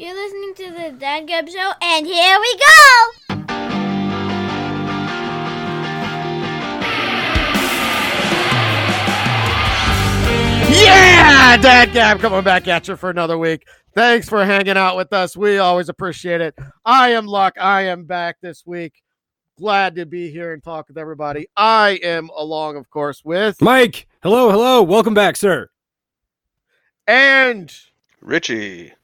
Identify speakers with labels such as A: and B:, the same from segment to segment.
A: You're listening to the Dad Gab Show, and here we go!
B: Yeah, Dad Gab coming back at you for another week. Thanks for hanging out with us. We always appreciate it. I am Luck. I am back this week. Glad to be here and talk with everybody. I am along, of course, with
C: Mike. Hello, hello. Welcome back, sir.
B: and
D: Richie.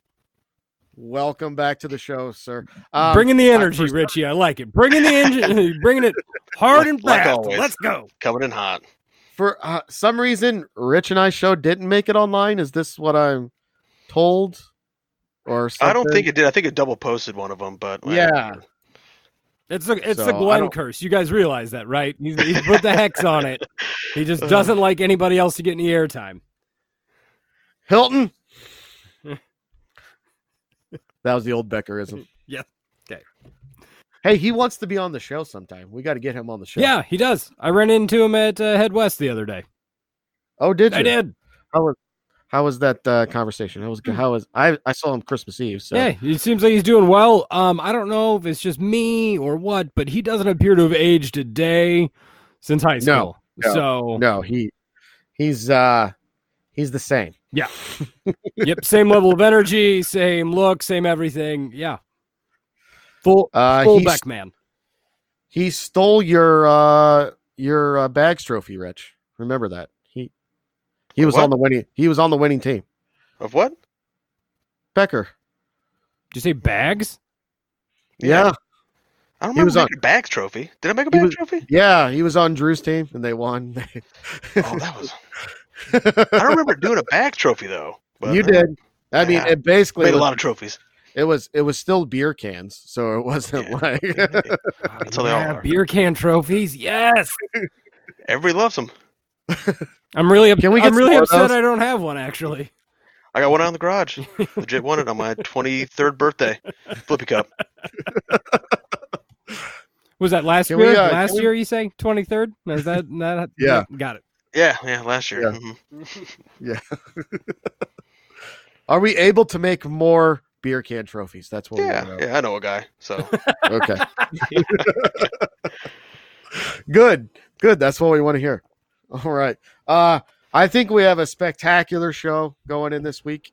B: Welcome back to the show, sir. Um,
C: bringing the energy,
B: first-
C: Richie. I like it. Bringing the engine, bringing it hard and
D: Like
C: fast.
D: always.
C: Let's go.
D: Coming in hot.
B: For uh, some reason, Rich and I show didn't make it online. Is this what I'm told? Or something?
D: I don't think it did. I think it double posted one of them, but
B: Yeah.
C: It's the it's
B: So,
C: the Glenn curse. You guys realize that, right? He's, he's put the hex on it. He just doesn't like anybody else to get any airtime.
B: Hilton. That was the old Beckerism.
C: Yeah. Okay.
B: Hey, he wants to be on the show sometime. We got to get him on the show.
C: Yeah, he does. I ran into him at uh, Head West the other day.
B: Oh, did you?
C: I did.
B: How was how was that uh, conversation? How was how was I? I saw him Christmas Eve. So
C: Yeah, it seems like he's doing well. Um, I don't know if it's just me or what, but he doesn't appear to have aged a day since high school.
B: no,
C: so
B: no, he he's uh he's the same.
C: yep, same level of energy, same look, same everything. Yeah, full
B: Uh,
C: full
B: he
C: back man.
B: he stole your uh your uh, bags trophy, Rich. Remember that he he was
D: What?
B: on the winning he was on the winning team.
D: Of what?
B: Becker.
C: Did you say bags?
B: Yeah,
D: I don't
B: He
D: remember
B: was on-
D: a bags trophy. Did I make a
B: He
D: bags
B: was-
D: trophy?
B: yeah, he was on Drew's team and they won.
D: Oh, that was. I don't remember doing a back trophy though. But
B: you did. I mean, it basically
D: Made a lot of trophies.
B: It was it was still beer cans, so it wasn't
D: Yeah.
B: like
D: That's how they all
C: Yeah,
D: are.
C: beer can trophies. Yes,
D: Everybody loves them.
C: I'm really up-
B: Can we get
C: I'm really
B: some
C: upset. I don't have one actually.
D: I got one out in the garage. Legit won it on my 23rd birthday. Flippy cup.
C: Was that last
B: Can we,
C: year?
B: uh,
C: last
B: can we-
C: year, you say? Twenty third? Is that that?
B: Yeah.
C: got it.
D: Yeah, yeah, last year.
B: Yeah.
D: Mhm.
B: Are we able to make more beer can trophies? That's what
D: Yeah,
B: want
D: yeah, I know a guy. So
B: Okay. Good. Good. That's what we want to hear. All right. Uh I think we have a spectacular show going in this week.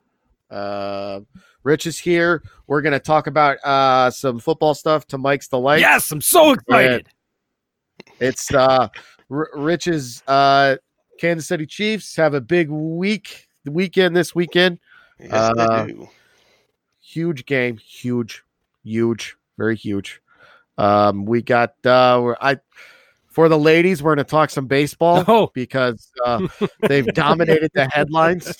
B: Uh Rich is here. We're going to talk about uh some football stuff to Mike's delight.
C: yes, I'm so excited.
B: It's uh R- Rich's uh Kansas City Chiefs have a big week weekend this weekend.
D: yes,
B: Uh,
D: I do.
B: Huge game, huge, huge, very huge. Um we got uh we're- I for the ladies we're going to talk some baseball
C: Oh
B: because uh they've dominated the headlines.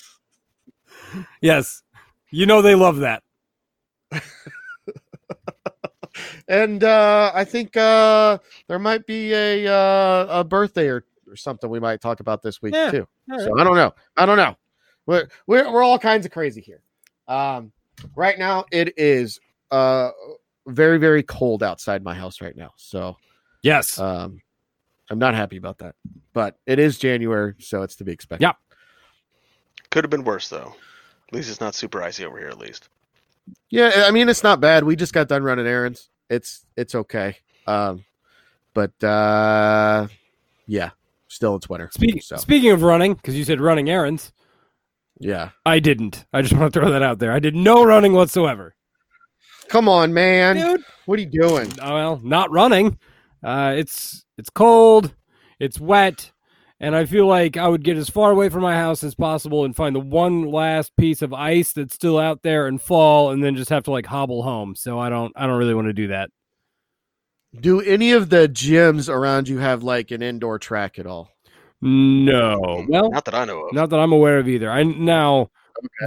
C: yes, you know they love that.
B: And uh I think uh there might be a uh a birthday or, or something we might talk about this week
C: Yeah.
B: too.
C: All
B: So I don't know. I don't know. We're, we're we're all kinds of crazy here. Um, right now it is uh very very cold outside my house right now. So
C: Yes.
B: um, I'm not happy about that. But it is January, so it's to be expected.
C: Yeah.
D: Could have been worse though. At least it's not super icy over here. At least.
B: Yeah, I mean it's not bad. We just got done running errands. It's it's okay. Um, but uh, yeah, still it's winter.
C: Speaking
B: so
C: speaking of running, because you said running errands,
B: yeah.
C: I didn't. I just want to throw that out there. I did no running whatsoever.
B: Come on, man.
C: Dude,
B: What are you doing?
C: oh, well, not running. Uh, it's it's cold, it's wet, and I feel like I would get as far away from my house as possible and find the one last piece of ice that's still out there and fall, and then just have to like hobble home. So I don't I don't really want to do that.
B: Do any of the gyms around you have like an indoor track at all?
C: No, well,
D: not that I know of.
C: not that I'm aware of either. I now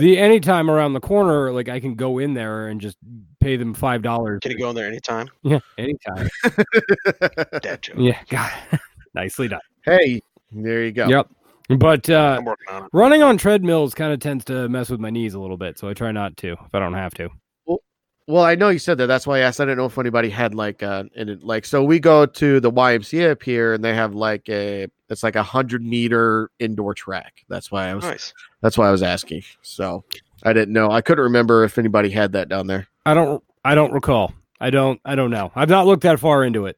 C: the anytime around the corner, like I can go in there and just pay them five dollars.
D: Can you go in there anytime?
C: Yeah, anytime.
D: Dad joke.
C: yeah, God, nicely done.
B: hey, there you go.
C: Yep. But uh,
D: on
C: running on treadmills kind of tends to mess with my knees a little bit, so I try not to if I don't have to.
B: Well, I know you said that. That's why I asked. I didn't know if anybody had like uh and it like so we go to the YMCA up here and they have like a it's like a hundred meter indoor track. That's why I was
D: Nice.
B: that's why I was asking. So I didn't know. I couldn't remember if anybody had that down there.
C: I don't. I don't recall. I don't. I don't know. I've not looked that far into it.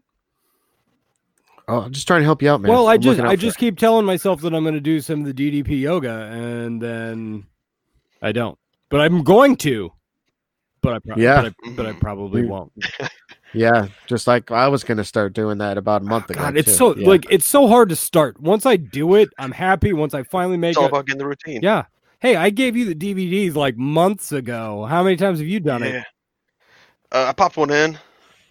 B: Oh, I'm just trying to help you out, man.
C: well, I
B: I'm
C: just I just
B: it.
C: keep telling myself that I'm going to do some of the DDP yoga, and then I don't. But I'm going to. But I pro-
B: Yeah.
C: But I, but I probably
B: Mm.
C: won't.
B: yeah, just like I was going to start doing that about a month ago.
C: God, it's
B: too.
C: so
B: Yeah.
C: like it's so hard to start. Once I do it, I'm happy. Once I finally make
D: It's all
C: it,
D: about getting the routine.
C: yeah. Hey, I gave you the DVDs like months ago. How many times have you done it?
D: Uh, I popped one in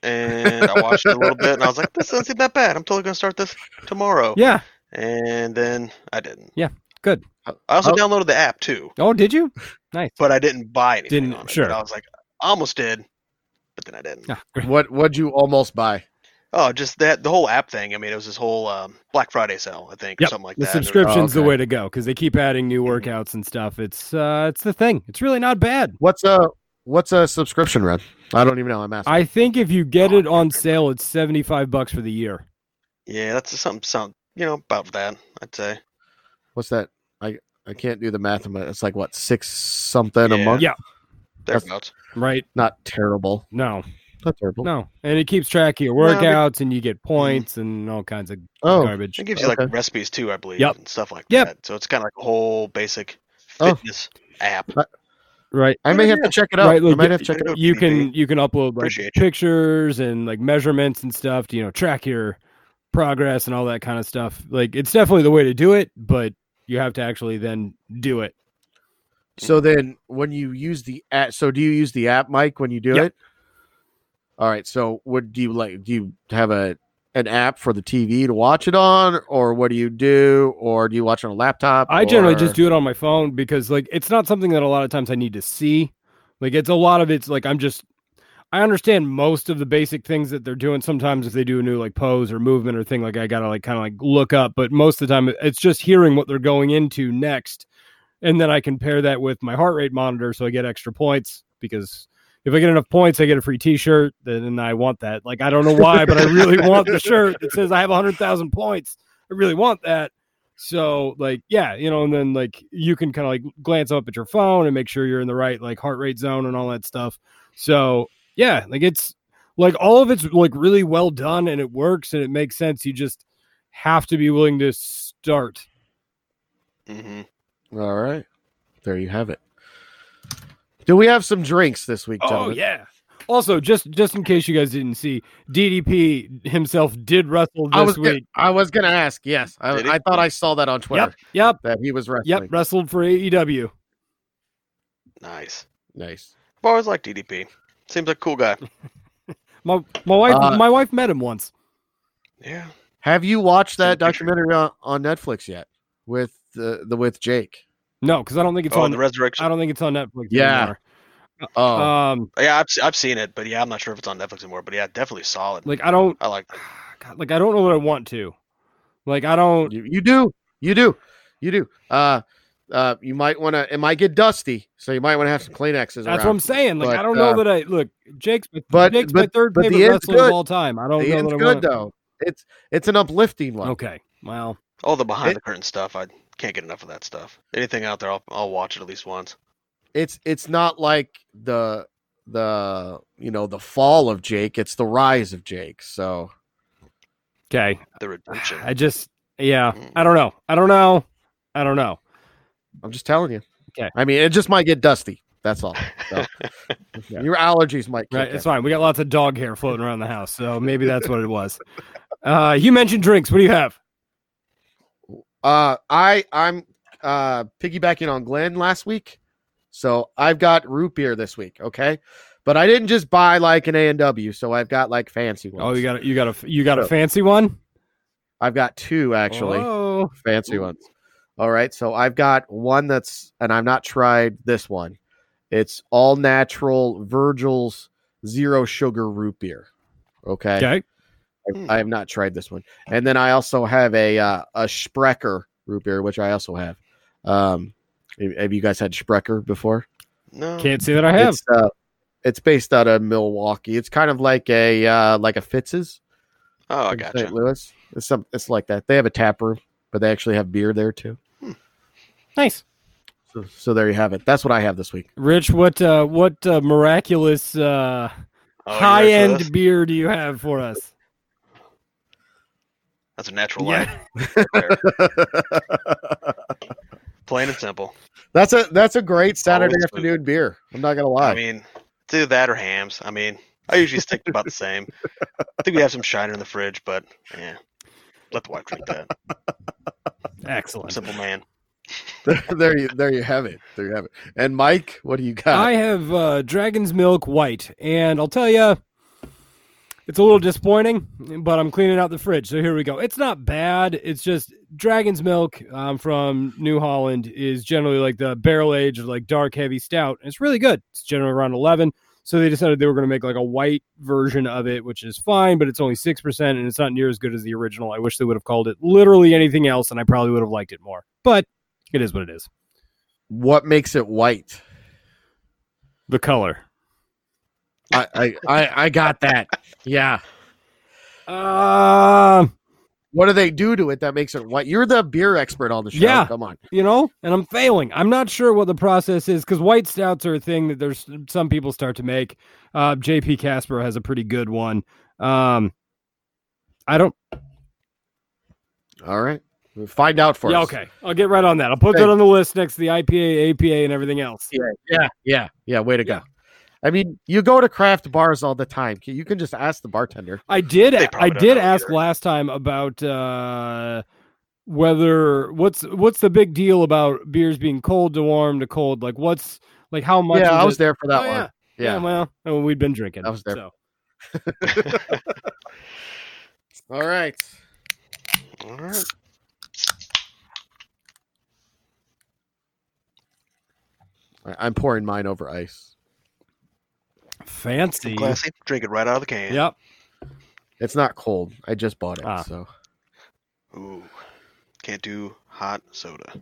D: and I watched it a little bit and I was like, this doesn't seem that bad. I'm totally going to start this tomorrow.
C: Yeah.
D: And then I didn't.
C: Yeah, good.
D: I also
B: Oh.
D: downloaded the app too,
C: Oh, did you? Nice.
D: but I didn't buy anything.
C: Didn't-
D: on it.
C: sure.
D: I was like, I almost did, but then I didn't.
C: Ah, great.
B: what what'd you almost buy?
D: Oh, just that the whole app thing. I mean, it was this whole um, Black Friday sale, I think, or something like
C: the
D: that.
C: The subscription's the
B: okay.
C: way to go because they keep adding new
D: Mhm.
C: workouts and stuff. It's uh, it's the thing. It's really not bad.
B: What's a what's a subscription run? I don't even know. I'm asking.
C: I think if you get it on sale, it's seventy five bucks for the year.
D: Yeah, that's something. Sound you know about that. I'd say.
B: What's that? I I can't do the math. but It's like what six something a month.
C: Yeah.
D: Thereabouts.
C: Right?
B: Not terrible.
C: No,
B: Not terrible.
C: no, and it keeps track of your
D: No, but-
C: workouts, and you get points and all kinds of
B: Oh.
C: garbage.
D: It gives you
B: Okay.
D: like recipes too, I believe,
C: Yep.
D: and stuff like
C: Yep.
D: that. So it's kind of like a whole basic
B: Oh.
D: fitness app.
C: Right.
B: I may have to check it out.
C: Right,
B: I
C: like,
B: might have to check it
D: you-
B: out.
C: You can you can upload like
D: Appreciate you.
C: pictures and like measurements and stuff to you know track your progress and all that kind of stuff. Like it's definitely the way to do it, but you have to actually then do it.
B: So mm-hmm. then, when you use the app, so do you use the app, Mike, when you do
C: Yep.
B: it? All right. So, would do you like? Do you have a an app for the TV to watch it on, or what do you do, or do you watch on a laptop?
C: I generally just do it on my phone because like it's not something that a lot of times I need to see. Like it's a lot of it's like I'm just I understand most of the basic things that they're doing. Sometimes if they do a new like pose or movement or thing, like I gotta like kind of like look up. But most of the time, it's just hearing what they're going into next, and then I can pair that with my heart rate monitor, so I get extra points. Because if I get enough points, I get a free T-shirt. Then I want that. Like I don't know why, but I really want the shirt that says I have hundred thousand points. I really want that. So like yeah, you know, and then like you can kind of like glance up at your phone and make sure you're in the right like heart rate zone and all that stuff. So yeah, like it's like all of it's like really well done and it works and it makes sense. You just have to be willing to start.
D: hmm
B: All right. There you have it. Do we have some drinks this week,
C: Oh
B: gentlemen?
C: yeah. Also, just just in case you guys didn't see, DDP himself did wrestle this
B: I was gonna,
C: week.
B: I was gonna ask. Yes, I,
D: Did he?
B: I thought I saw that on Twitter
C: Yep, yep,
B: that he was wrestling.
C: yep. Wrestled for AEW.
D: Nice.
B: Nice.
D: I've always liked DDP. Seems like a cool guy.
C: My my wife
B: Uh,
C: my wife met him once.
D: Yeah.
B: Have you watched that
D: Seen a picture.
B: documentary on, on Netflix yet with the the with Jake?
C: No, because I don't think it's
D: oh,
C: on.
D: the resurrection.
C: I don't think it's on Netflix.
B: Yeah.
C: anymore.
B: Oh,
C: Um,
D: Yeah, I've, I've seen it, but yeah, I'm not sure if it's on Netflix anymore. But yeah, definitely solid.
C: like I don't.
D: I like.
C: God, like I don't know what I want to. Like I don't.
B: you, you do, you do, you do. Uh, uh, you might want to. It might get dusty, so you might want to have some Kleenexes
C: That's
B: around.
C: what I'm saying. Like
B: But,
C: I don't know
B: uh,
C: that I look. Jake's my,
B: but-
C: Jake's my
B: but-
C: third
B: but the
C: favorite
B: end's
C: wrestler of
B: good.
C: all time. I don't
B: The
C: know
B: end's
C: that I
B: good
C: want.
B: though. It's it's an uplifting one.
C: Okay. Well,
D: All the behind
B: It-
D: the curtain stuff. I can't get enough of that stuff. Anything out there, I'll, I'll watch it at least once.
B: It's it's not like the the you know the fall of Jake. It's the rise of Jake. So
C: okay.
D: The redemption.
C: I just yeah.
B: Mm.
C: I don't know. I don't know. I don't know.
B: I'm just telling you.
C: Okay.
B: I mean, it just might get dusty. That's all. So,
C: Yeah.
B: Your allergies might. Kick
C: Right.
B: in.
C: It's fine. We got lots of dog hair floating around the house, so maybe that's what it was. Uh, you mentioned drinks. What do you have?
B: Uh, I I'm uh piggybacking on Glenn last week, so I've got root beer this week. Okay, but I didn't just buy like an A and W, so I've got like fancy ones.
C: Oh, you got a, you got a you got a fancy one.
B: I've got two actually
C: Oh,
B: fancy ones. All right, so I've got one that's and I've not tried this one. It's all natural Virgil's zero sugar root beer. Okay.
C: okay.
B: I, I have not tried this one. And then I also have a uh, a Sprecher root beer, which I also have. Um, have- have you guys had Sprecher before?
D: no.
C: Can't say that I have.
B: It's uh, it's based out of Milwaukee. It's kind of like a uh, like a Fitz's
D: oh, I
B: got
D: gotcha.
B: St. Louis. It's some it's like that. They have a tap room, but they actually have beer there too.
C: Nice.
B: So, so there you have it. That's what I have this week.
C: Rich, what uh, what uh, miraculous uh,
D: Oh,
C: high end beer do you have for us?
D: That's a natural
C: Yeah.
D: light. Plain and simple.
B: that's a that's a great Saturday
D: Always
B: afternoon beer. I'm not gonna lie.
D: I mean, it's either that or Hamm's. I mean, I usually stick to about the same. I think we have some Shiner in the fridge, but yeah, let the wife drink that.
C: Excellent.
D: Simple man.
B: there you there you have it. There you have it. And Mike, what do you got?
C: I have uh, Dragon's Milk White, and I'll tell you, it's a little disappointing, but I'm cleaning out the fridge, so here we go. It's not bad. It's just Dragon's Milk um, from New Holland is generally like the barrel aged, like dark, heavy stout. It's really good. It's generally around 11. So they decided they were going to make like a white version of it, which is fine, but it's only 6%, and it's not near as good as the original. I wish they would have called it literally anything else, and I probably would have liked it more. But it is what it is.
B: what makes it white?
C: The color.
B: I I I, I got that. Yeah.
C: Um.
B: What do they do to it that makes it white? You're the beer expert on the show.
C: Yeah.
B: Come on.
C: you know, and I'm failing. I'm not sure what the process is because white stouts are a thing that there's some people start to make. Uh, JP Casper has a pretty good one. Um, I don't.
B: All right. We'll find out for
C: yeah,
B: us.
C: okay. I'll get right on that. I'll put
B: Okay.
C: that on the list next to the IPA, APA, and everything else.
B: Yeah, yeah, yeah, yeah. Way to
C: Yeah.
B: go. I mean, you go to craft bars all the time. You can just ask the bartender.
C: I did. I did ask
D: either.
C: last time about uh, whether what's what's the big deal about beers being cold to warm to cold. Like what's like how much?
B: yeah, I was
C: it-
B: there for that
C: Oh,
B: one.
C: yeah.
B: Yeah.
C: Yeah, well, oh, we'd been drinking.
B: I was there.
C: So.
B: All right.
D: All right.
B: I'm pouring mine over ice.
C: Fancy.
D: Classy. Drink it right out of the can.
C: Yep.
B: It's not cold. I just bought it.
C: Ah.
B: So
D: Ooh. Can't do hot soda.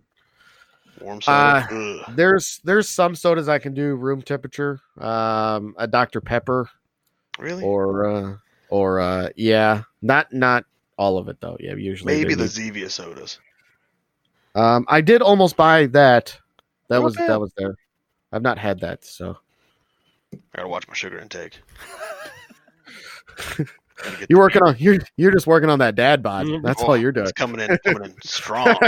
D: Warm
B: Uh,
D: soda. ugh.
B: there's there's some sodas I can do room temperature. Um, a Dr Pepper
D: Really?
B: or uh, or uh, yeah, not not all of it though. Yeah, usually
D: Maybe the
B: need-
D: Zevia sodas.
B: Um, I did almost buy that. That
D: Not
B: was
D: bad.
B: that was there. I've not had that, so
D: I gotta watch my sugar intake.
B: You're
D: the
B: working on you're you're just working on that dad bod.
C: Mhm.
B: That's
D: Oh,
B: all you're doing.
D: It's coming in, coming in strong.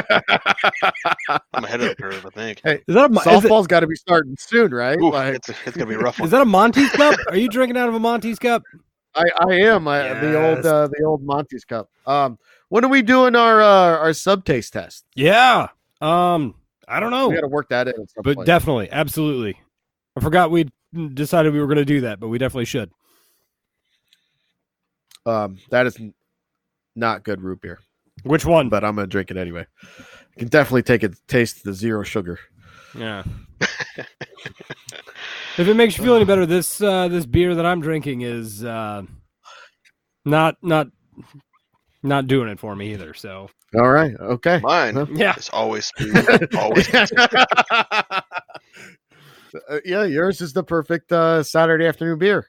D: I'm ahead of the curve, I think.
C: Is that a Mo- is,
B: Softball's got to be starting soon, right?
D: Ooh,
B: Like,
D: it's, it's gonna be a rough one.
C: is that a Monty's cup? Are you drinking out of a Monty's cup?
B: I I am I, the old uh, the old Monty's cup. Um, when are we doing our uh, our sub taste test?
C: Yeah. Um, I don't know,
B: We got to work that in. At some
C: but
B: point.
C: definitely, absolutely. I forgot we decided we were going to do that, but we definitely should.
B: um, that is not good root beer,
C: Which one?
B: but I'm gonna drink it anyway. You can definitely take a taste the zero sugar.
C: Yeah. if it makes you feel any better, this uh, this beer that I'm drinking is uh, not not not doing it for me either. So
B: All right, okay.
D: Mine
B: Huh?
C: yeah,
D: is always smooth, always
B: Uh, yeah, yours is the perfect uh, Saturday afternoon beer.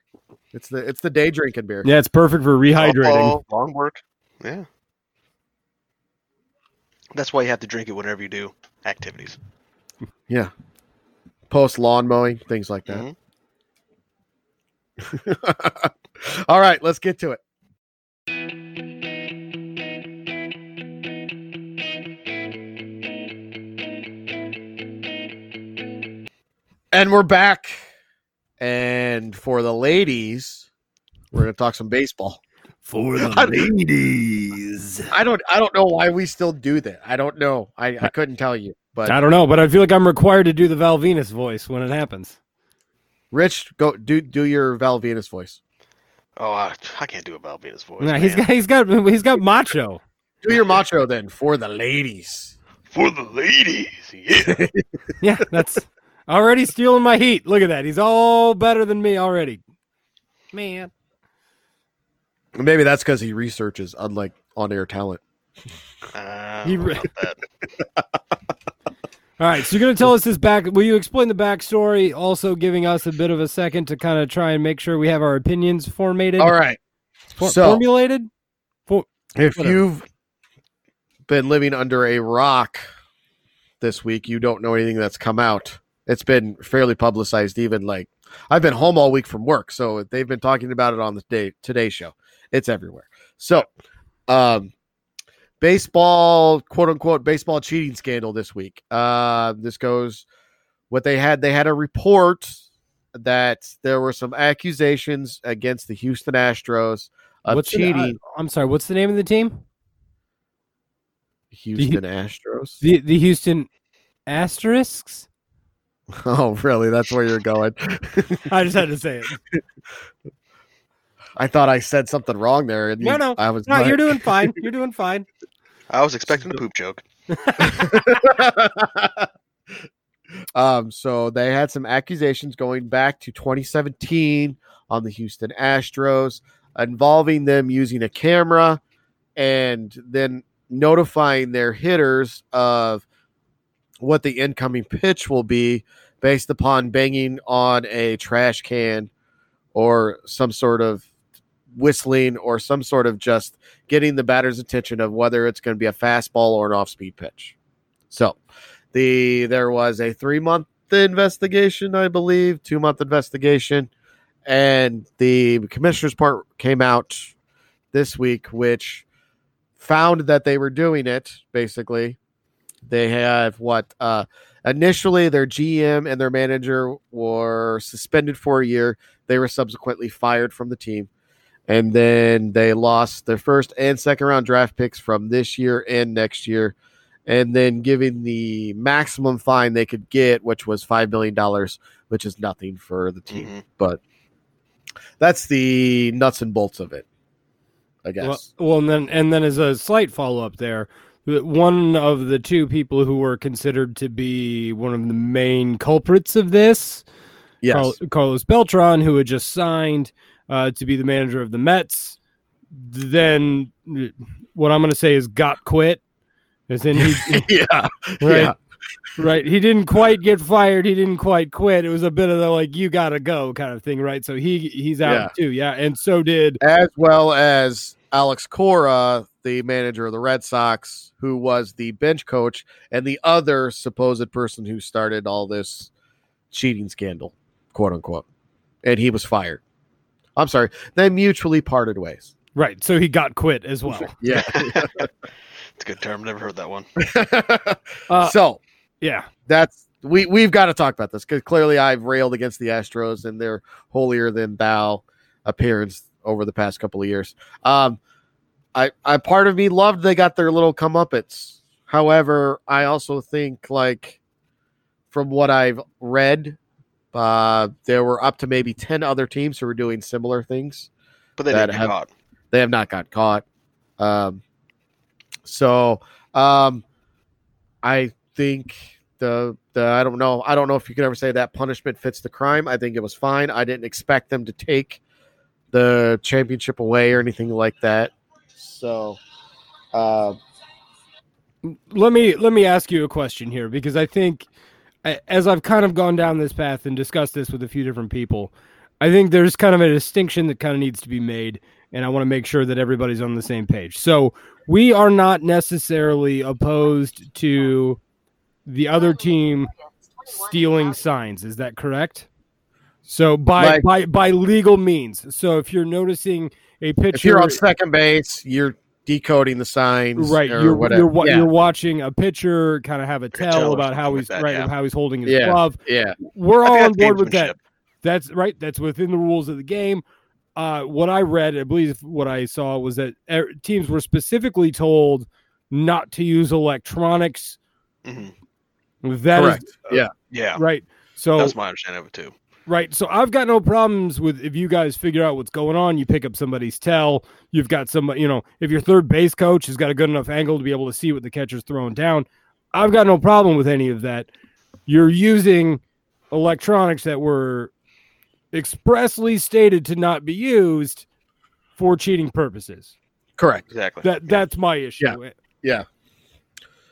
B: It's the it's the day drinking beer.
C: yeah, it's perfect for rehydrating.
D: Softball, long work. Yeah. That's why you have to drink it whenever you do activities.
B: Yeah. Post lawn mowing, things like that.
D: Mhm.
B: All right, let's get to it. And we're back. And for the ladies, we're going to talk some baseball.
C: For the
B: I-
C: ladies.
B: I don't I don't know why we still do that. I don't know. I, I couldn't tell you. But
C: I don't know, but I feel like I'm required to do the Val Venis voice when it happens.
B: Rich, go do do your Val Venis voice.
D: Oh, I, I can't do a Val Venis voice.
C: Nah, he's
D: man.
C: got he's got he's got macho.
B: Do your macho then for the ladies.
D: for the ladies. Yeah.
C: Yeah, that's already stealing my heat. Look at that. He's all better than me already. Man.
B: Maybe that's because he researches, unlike on air talent.
D: Uh,
C: He
D: how
C: re-
D: that?
C: All right, so you're going to tell us this back. Will you explain the backstory? Also, giving us a bit of a second to kind of try and make sure we have our opinions formated.
B: All right.
C: For-
B: so-
C: formulated.
B: If
C: Whatever.
B: you've been living under a rock this week. You don't know anything that's come out. It's been fairly publicized. Even like I've been home all week from work, so they've been talking about it on the day Today Show. It's everywhere. So, um, baseball, quote unquote, baseball cheating scandal this week. Uh, this goes what they had. They had a report that there were some accusations against the Houston Astros of
C: What's the-
B: cheating.
C: I, am sorry. What's the name of the team?
B: Houston Astros.
C: The the Houston Asterisks.
B: Oh, really? That's where you're going.
C: I just had to say it.
B: I thought I said something wrong there. And
C: No,
B: you-
C: no,
B: I was.
C: No,
B: like-
C: you're doing fine. You're doing fine.
D: I was expecting a poop joke.
B: um, so they had some accusations going back to 2017 on the Houston Astros involving them using a camera and then notifying their hitters of what the incoming pitch will be based upon banging on a trash can or some sort of whistling or some sort of just getting the batter's attention of whether it's going to be a fastball or an off-speed pitch. So, the there was a 3-month investigation, I believe, 2-month investigation, and the commissioner's part came out this week which found that they were doing it basically. They have what uh initially their GM and their manager were suspended for a year. They were subsequently fired from the team and then they lost their first and second round draft picks from this year and next year and then giving the maximum fine they could get which was 5 million dollars which is nothing for the team
D: Mhm.
B: but that's the nuts and bolts of it i guess
C: Well, well, and then and then as a slight follow up there, one of the two people who were considered to be one of the main culprits of this,
B: yes
C: Carl- Carlos Beltran, who had just signed uh, to be the manager of the Mets, then what I'm going to say is got quit. As in he,
B: yeah
C: right,
B: yeah
C: right. He didn't quite get fired. He didn't quite quit. It was a bit of the like you got to go kind of thing, right? So he he's out
B: Yeah.
C: too. Yeah, and so did
B: as well as alex cora the manager of the red sox who was the bench coach and the other supposed person who started all this cheating scandal quote unquote and he was fired i'm sorry they mutually parted ways
C: right. So he got quit as well.
B: yeah
D: It's a good term. Never heard that one.
C: Uh,
B: so
C: yeah.
B: that's we we've got to talk about this because clearly I've railed against the Astros and their holier than thou appearance over the past couple of years. Um, I I part of me loved they got their little comeuppance. However, I also think like from what I've read, uh, there were up to maybe ten other teams who were doing similar things.
D: But they didn't get
B: have-
D: caught.
B: They have not got caught. Um, so um, I think the the I don't know I don't know if you could ever say that punishment fits the crime. I think it was fine. I didn't expect them to take the championship away or anything like that. So, uh,
C: let me let me ask you a question here because I think as I've kind of gone down this path and discussed this with a few different people, I think there's kind of a distinction that kind of needs to be made, and I want to make sure that everybody's on the same page. So we are not necessarily opposed to the other team stealing signs. Is that correct? So by
B: Like-
C: by by legal means. So if you're noticing a picture,
B: if you're on second base, you're decoding the signs,
C: right
B: Or
C: you're
B: whatever.
C: you're,
B: yeah,
C: you're watching a pitcher kind of have a tell
D: tell
C: about how he's
D: that,
C: right
D: yeah.
C: how he's holding his
B: Yeah.
C: glove
B: yeah,
C: we're all on board with that that's right that's within the rules of the game uh what i read i believe what i saw was that er, teams were specifically told not to use electronics
D: Mhm.
C: That is
B: correct. yeah,
D: Yeah,
C: right so
D: that's my understanding of it too.
C: Right. So I've got no problems with if you guys figure out what's going on, you pick up somebody's tell, you've got somebody, you know, if your third base coach has got a good enough angle to be able to see what the catcher's throwing down, I've got no problem with any of that. You're using electronics that were expressly stated to not be used for cheating purposes.
B: correct.
D: Exactly.
C: That that's my issue.
B: Yeah. yeah.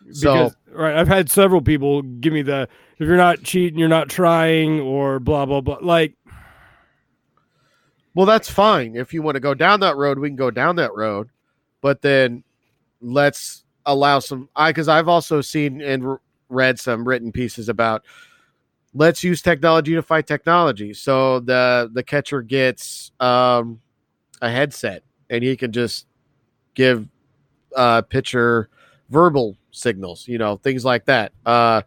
C: Because,
B: So
C: right, I've had several people give me the if you're not cheating, you're not trying, or blah blah blah. Like
B: Well, that's fine. If you want to go down that road, we can go down that road. But then let's allow some. I because I've also seen and read some written pieces about let's use technology to fight technology. So the the catcher gets um, a headset and he can just give uh, pitcher verbal signals, you know, things like that. Uh,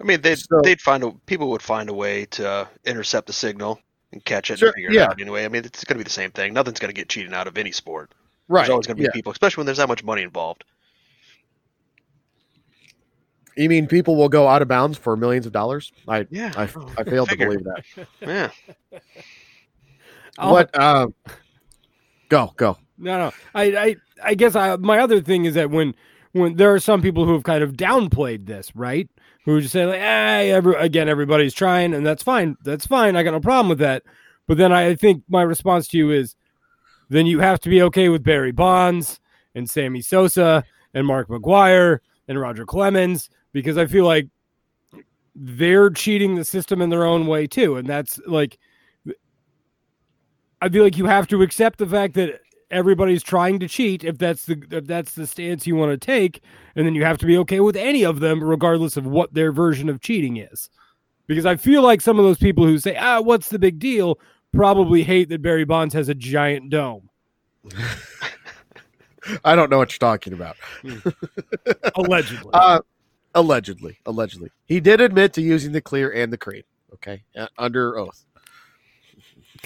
D: I mean, they'd
B: So-
D: they'd find a people would find a way to uh, intercept the signal and catch it
B: Sure,
D: and figure
B: yeah.
D: it out anyway. I mean, it's going to be the same thing. Nothing's going to get cheated out of any sport.
B: right.
D: There's always going to be
B: yeah.
D: people, especially when there's that much money involved.
B: You mean people will go out of bounds for millions of dollars? I
D: Yeah,
B: I,
D: oh,
B: I failed to believe that.
D: Yeah,
C: I'll-
B: What? Um, go go.
C: No, no. I, I, I guess I, my other thing is that when, when there are some people who have kind of downplayed this, right? Who just say like, "Hey, every, again, everybody's trying, and that's fine. That's fine. I got no problem with that." But then I think my response to you is, then you have to be okay with Barry Bonds and Sammy Sosa and Mark McGwire and Roger Clemens because I feel like they're cheating the system in their own way too, and that's like. I feel like you have to accept the fact that everybody's trying to cheat if that's the if that's the stance you want to take and then you have to be okay with any of them regardless of what their version of cheating is because i feel like some of those people who say ah what's the big deal probably hate that barry bonds has a giant dome
B: I don't know what you're talking about.
C: allegedly
B: Uh, allegedly, allegedly, he did admit to using the clear and the cream. Okay, uh, under oath.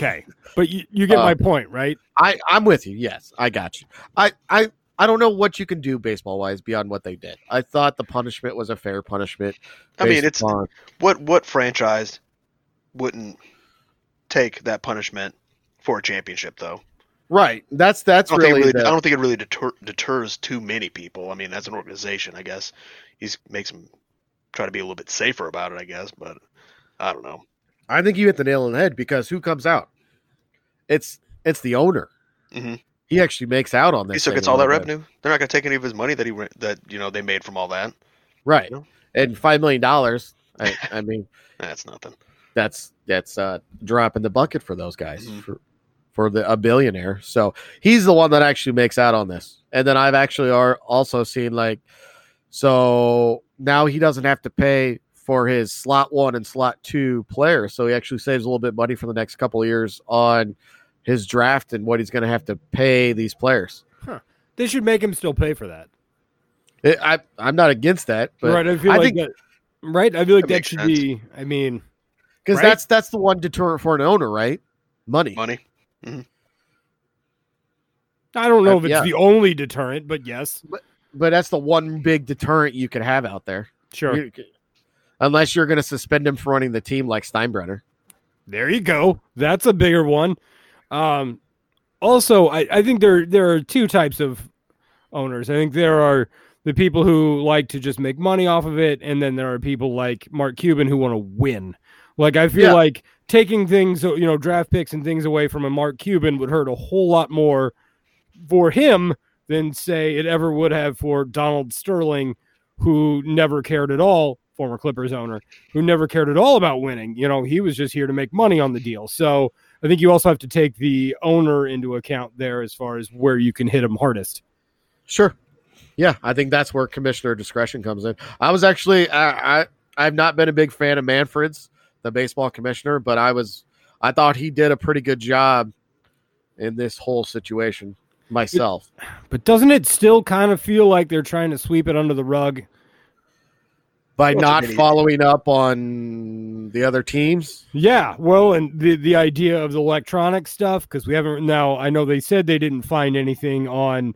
C: Okay but you, you get
B: uh,
C: my point right
B: I I'm with you. Yes, I got you. I I I don't know what you can do baseball wise beyond what they did. I thought the punishment was a fair punishment.
D: I mean, it's
B: upon-
D: what what franchise wouldn't take that punishment for a championship though?
B: right. That's that's
D: I don't, think it
B: really,
D: really,
B: the-
D: I don't think it really deter, deters too many people. I mean, as an organization, I guess he's makes them try to be a little bit safer about it. I guess, but I don't know.
B: I think you hit the nail on the head because who comes out? It's it's the owner.
D: Mhm.
B: He actually makes out on this.
D: He still gets all that
B: bit.
D: revenue. They're not going to take any of his money that he that you know they made from all that.
B: right?
D: No.
B: And five million dollars. I, I mean,
D: That's nothing.
B: that's that's a drop in the bucket for those guys
D: Mhm.
B: for for the a billionaire. So he's the one that actually makes out on this. And then I've actually are also seen like so now he doesn't have to pay for his slot one and slot two players. So he actually saves a little bit of money for the next couple of years on his draft and what he's going to have to pay these players.
C: they should make him still pay for that
B: It, I I'm not against that, but
C: right i feel
B: I
C: like
B: think-
C: that right i feel like
D: That
C: that, should
D: sense.
C: be i mean
B: because
C: right?
B: that's that's the one deterrent for an owner, right? Money.
D: Money.
C: i don't know
B: Uh,
C: if it's
B: yeah.
C: the only deterrent but yes
B: But that's the one big deterrent you could have out there.
C: sure
B: You- Unless you're going to suspend him for running the team like Steinbrenner.
C: There you go. That's a bigger one. Um, also, I, I think there there are two types of owners. I think there are the people who like to just make money off of it, and then there are people like Mark Cuban who want to win. Like I feel
B: Yeah.
C: like taking things, you know, draft picks and things away from a Mark Cuban would hurt a whole lot more for him than say it ever would have for Donald Sterling, who never cared at all, former Clippers owner, who never cared at all about winning. You know, he was just here to make money on the deal. So I think you also have to take the owner into account there as far as where you can hit him hardest.
B: Sure. Yeah, I think that's where commissioner discretion comes in. I was actually I, I I've not been a big fan of Manfred's, the baseball commissioner, but I was I thought he did a pretty good job in this whole situation myself.
C: But doesn't it still kind of feel like they're trying to sweep it under the rug?
B: By
D: Well,
B: not
D: it's an idiot.
B: following up on the other teams.
C: Yeah, well, and the the idea of the electronic stuff because we haven't now. I know they said they didn't find anything on.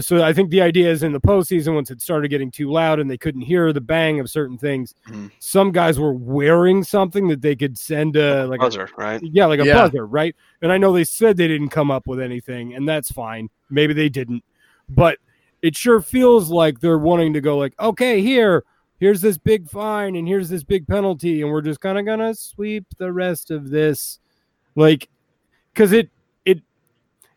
C: So I think the idea is in the postseason once it started getting too loud and they couldn't hear the bang of certain things.
D: Mhm.
C: Some guys were wearing something that they could send a like a
D: Buzzer, right?
C: Yeah, like a
B: Yeah.
C: buzzer, right? And I know they said they didn't come up with anything, and that's fine. Maybe they didn't, but it sure feels like they're wanting to go like, okay, here, here's this big fine, and here's this big penalty, and we're just kind of gonna sweep the rest of this, like, because it it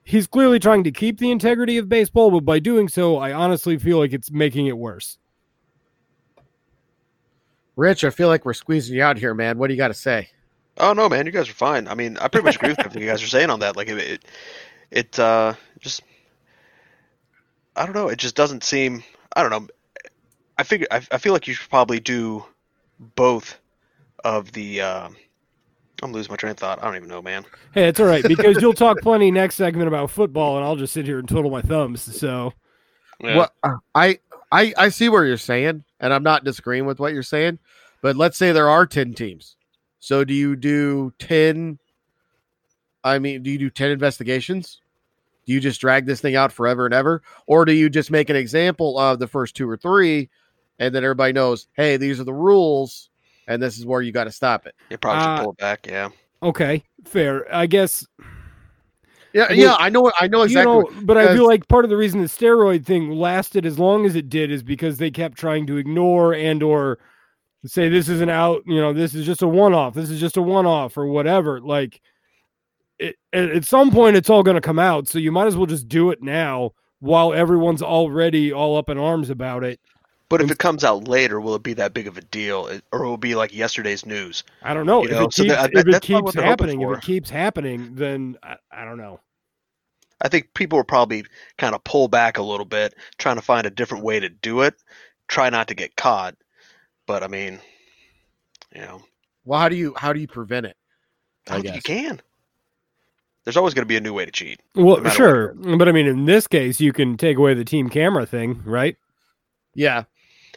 C: he's clearly trying to keep the integrity of baseball, but by doing so, I honestly feel like it's making it worse.
B: Rich, I feel like we're squeezing you out here, man. What do you got to say?
D: Oh no, man, you guys are fine. I mean, I pretty much agree with everything you guys are saying on that. Like it, it, it uh, just, I don't know. It just doesn't seem. I don't know. I figure I, I feel like you should probably do both of the. Uh, I'm losing my train of thought. I don't even know, man.
C: Hey, it's all right because you'll talk plenty next segment about football, and I'll just sit here and twiddle my thumbs. So
D: Yeah.
B: Well, uh, I, I I see where you're saying, and I'm not disagreeing with what you're saying. But let's say there are ten teams. So do you do ten? I mean, do you do ten investigations? Do you just drag this thing out forever and ever, or do you just make an example of the first two or three, and then everybody knows, hey, these are the rules, and this is where you got to stop it.
D: You probably should
C: Uh,
D: pull it back. Yeah.
C: okay, fair. I guess
B: Yeah,
C: Well,
B: yeah, I know, I know exactly.
C: You know, but I feel like part of the reason the steroid thing lasted as long as it did is because they kept trying to ignore and or say this isn't out. You know, this is just a one off. This is just a one off or whatever. Like, it, at at some point, it's all going to come out. So you might as well just do it now while everyone's already all up in arms about it.
D: But if it comes out later, will it be that big of a deal, or will it be like yesterday's news?
C: I don't know
D: You
C: if
D: know,
C: it
D: so
C: keeps,
D: that-
C: if it
D: that's probably what
C: keeps happening. If it keeps happening, then I, I don't know.
D: I think people will probably kind of pull back a little bit, trying to find a different way to do it. Try not to get caught. But I mean, you know,
B: Well, how do you how do you prevent it?
D: I
B: I
D: don't think you can. There's always going to be a new way to cheat.
C: Well,
D: No matter
C: sure, but I mean, in this case, you can take away the team camera thing, right?
B: Yeah,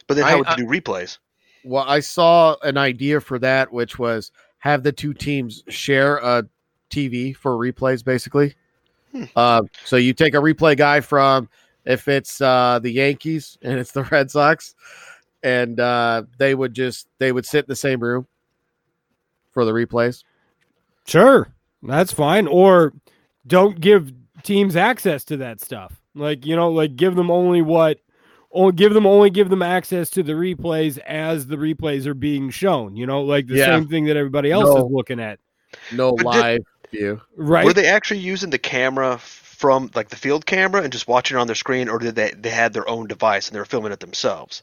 D: But then
B: I-
D: how would
B: I-
D: you do replays?
B: Well, I saw an idea for that, which was have the two teams share a TV for replays, basically.
D: Hmm.
B: Uh, so you take a replay guy from if it's uh, the Yankees and it's the Red Sox, and uh, they would just they would sit in the same room for the replays.
C: Sure, that's fine. Or don't give teams access to that stuff. Like you know, like give them only what, or give them only give them access to the replays as the replays are being shown. You know, like the
B: Yeah.
C: same thing that everybody else
B: No.
C: is looking at.
B: No
D: But did-
B: live view.
C: Right?
D: Were they actually using the camera from like the field camera and just watching it on their screen, or did they they had their own device and they were filming it themselves?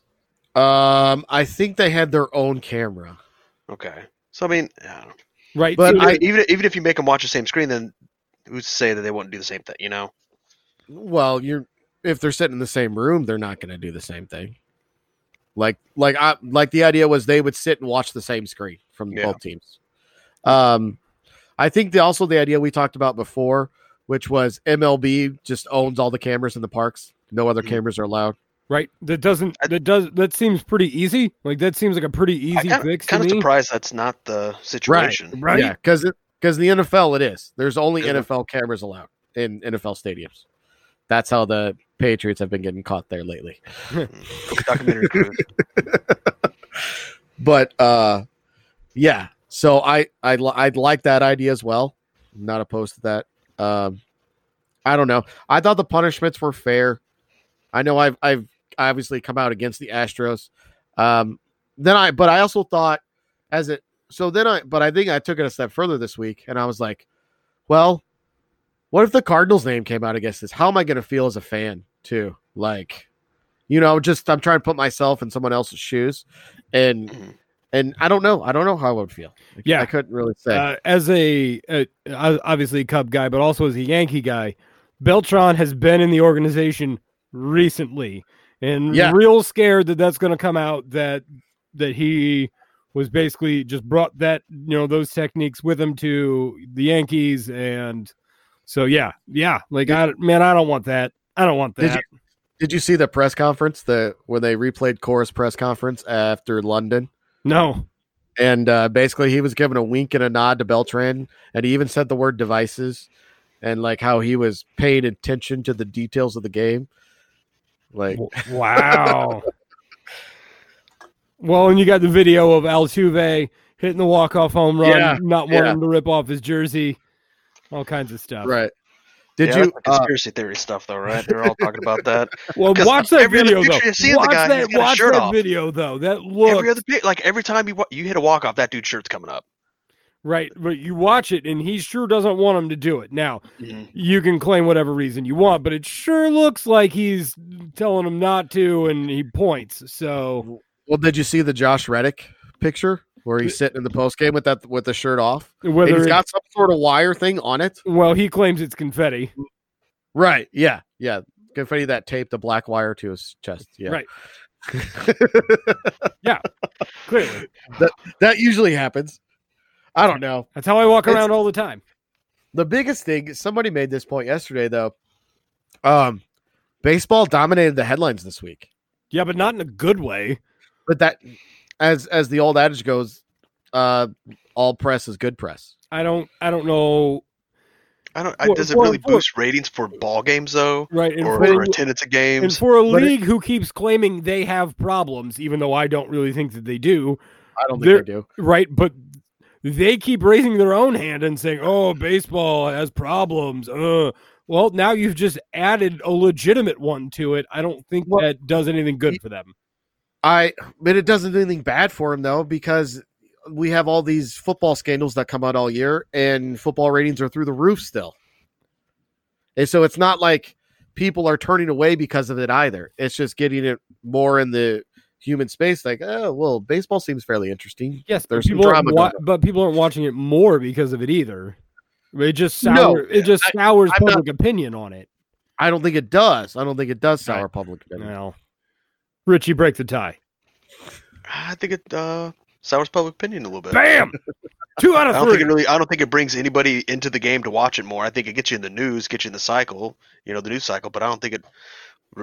B: Um, I think they had their own camera.
D: Okay, so I mean, I don't know.
C: right.
B: but
C: so
B: I-
D: even even if you make them watch the same screen, then who's to say that they wouldn't do the same thing? You know?
B: Well, you're if they're sitting in the same room, they're not going to do the same thing. Like, like, I like the idea was they would sit and watch the same screen from
D: Yeah.
B: both teams. Um, I think the also the idea we talked about before, which was MLB just owns all the cameras in the parks. No other
D: Mhm.
B: cameras are allowed.
C: right. That doesn't. That does. That seems pretty easy. Like that seems like a pretty easy
D: I'm
C: fix
D: kind of surprised that's not the situation.
C: Right.
B: Yeah, because because the NFL it is. There's only
D: Yeah.
B: NFL cameras allowed in NFL stadiums. That's how the Patriots have been getting caught there lately.
D: Documentary
B: but uh yeah. So i I I'd like that idea as well. I'm not opposed to that. Um i don't know. I thought the punishments were fair. I know i've i've obviously come out against the astros. Um then i but i also thought as it so then i but i think i took it a step further this week and i was like well what if the cardinals name came out against this? How am i going to feel as a fan too? Like you know just i'm trying to put myself in someone else's shoes and and i don't know. I don't know how i would feel.
C: Yeah.
B: i couldn't really say.
C: Uh, as a, a obviously a Cub guy, but also as a Yankee guy, Beltran has been in the organization recently, and
B: Yeah.
C: real scared that that's going to come out that that he was basically just brought that you know those techniques with him to the Yankees, and so yeah, yeah, like I man, I don't want that. I don't want
B: Did
C: that.
B: did you see the press conference the when they replayed Cora's press conference after london
C: no,
B: and uh, basically he was given a wink and a nod to beltran and he even said the word devices and like how he was paying attention to the details of the game like
C: Wow. well, and you got the video of Altuve hitting the walk-off home run,
B: Yeah,
C: not
B: yeah.
C: wanting to rip off his jersey, all kinds of stuff.
B: right did
D: Yeah,
B: you
D: that's the
B: uh,
D: conspiracy theory stuff, though, right? They're all talking about that.
C: well, watch that video though.
D: you see of the
C: Watch
D: guy,
C: that.
D: he's got his
C: Watch that
D: off.
C: video though. That
D: Every other like every time you you hit a walk off, that dude's shirt's coming up.
C: right, but you watch it, and he sure doesn't want him to do it. Now,
D: Mm-hmm.
C: you can claim whatever reason you want, but it sure looks like he's telling him not to, and he points. So,
B: well did you see the josh reddick picture where he's sitting in the post game with that with the shirt off and
C: whether
B: he's got some sort of wire thing on it
C: well, he claims it's confetti.
B: Right. Yeah. Yeah. Confetti that taped the black wire to his chest. Yeah.
C: Right. Yeah. Clearly,
B: that that usually happens. I don't know.
C: that's how I walk
B: It's-
C: around all the time.
B: The biggest thing, somebody made this point yesterday, though. Um, baseball dominated the headlines this week,
C: Yeah, but not in a good way.
B: but that, as as the old adage goes, uh, all press is good press.
C: I don't. I don't know.
D: I don't. I,
C: For-
D: does it
C: for-
D: really
C: for-
D: boost ratings for ball games though,
C: Right,
D: or,
C: for,
D: or attendance at
C: and
D: games?
C: for a
B: But it-
C: league who keeps claiming they have problems, even though I don't really think that they do.
B: I don't think they do.
C: Right, but they keep raising their own hand and saying, "Oh, baseball has problems." Uh, well, now you've just added a legitimate one to it. I don't think
B: Well,
C: that does anything good for them.
B: I, but it doesn't do anything bad for him though, because we have all these football scandals that come out all year, and football ratings are through the roof still. And so it's not like people are turning away because of it either. It's just getting it more in the human space. Like, oh, well, baseball seems fairly interesting.
C: Yes, but
B: There's
C: people aren't
B: drama
C: wa- but people aren't watching it more because of it either. It just sour,
B: No,
C: it just
B: I-
C: sours
B: not-
C: public opinion on it.
B: I don't think it does. I don't think it does sour
C: Right.
B: public opinion.
C: Now, Richie, break the tie.
D: I think it uh, sours public opinion a little bit.
C: Bam, two out of
D: I
C: of
D: don't
C: three.
D: think it really. I don't think it brings anybody into the game to watch it more. I think it gets you in the news, gets you in the cycle, you know, the news cycle. But I don't think it.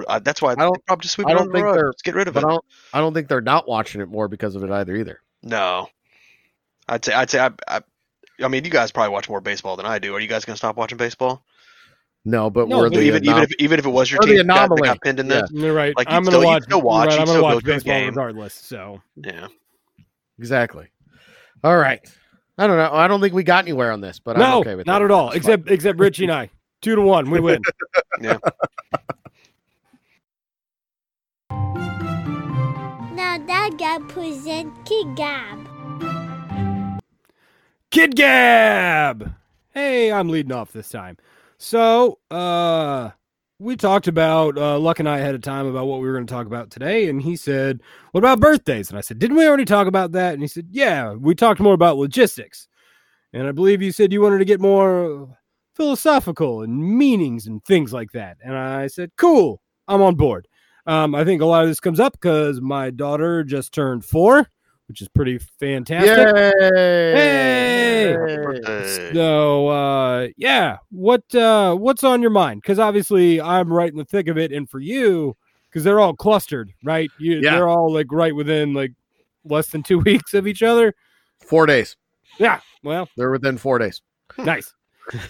D: I, that's why I,
B: don't-
D: probably just sweep
B: I
D: it
B: don't
D: under the
B: think
D: rug.
B: they're-
D: Just get rid of it.
B: I don't. I don't think they're not watching it more because of it either. Either.
D: No, I'd say. I'd say. I, I, I mean, you guys probably watch more baseball than I do. Are you guys going to stop watching baseball?
B: No, but
C: No,
B: we're
C: but
B: the
D: even even if even if it was your
B: Or the
D: team that got, that pinned in
B: Yeah.
D: this,
C: You're right.
D: Like,
C: I'm gonna
D: still- you'd
C: watch.
D: still watch,
C: right, I'm gonna watch
D: go
C: baseball
D: game.
C: regardless. So
D: yeah.
B: exactly. All right. I don't know. I don't think we got anywhere on this, but I'm
C: no,
B: okay with
C: not
B: it.
C: at all.
B: It's
C: Except except Richie and I, two to one, we win.
A: Now that guy present Kid Gab.
C: Kid Gab. Hey, I'm leading off this time. So, uh, we talked about uh, Luck and I ahead of time about what we were going to talk about today, and he said, "What about birthdays?" And I said, "Didn't we already talk about that?" And he said, "Yeah, we talked more about logistics." And I believe you said you wanted to get more philosophical and meanings and things like that. And I said, "Cool, I'm on board." Um, I think a lot of this comes up because my daughter just turned four, which is pretty fantastic.
B: Yay!
C: Hey!
D: Happy birthday.
C: So uh yeah, what uh what's on your mind? Because obviously I'm right in the thick of it, and for you, because they're all clustered, right? You
B: Yeah.
C: they're all like right within like less than two weeks of each other.
B: Four days.
C: Yeah. Well,
B: They're within four days.
C: nice.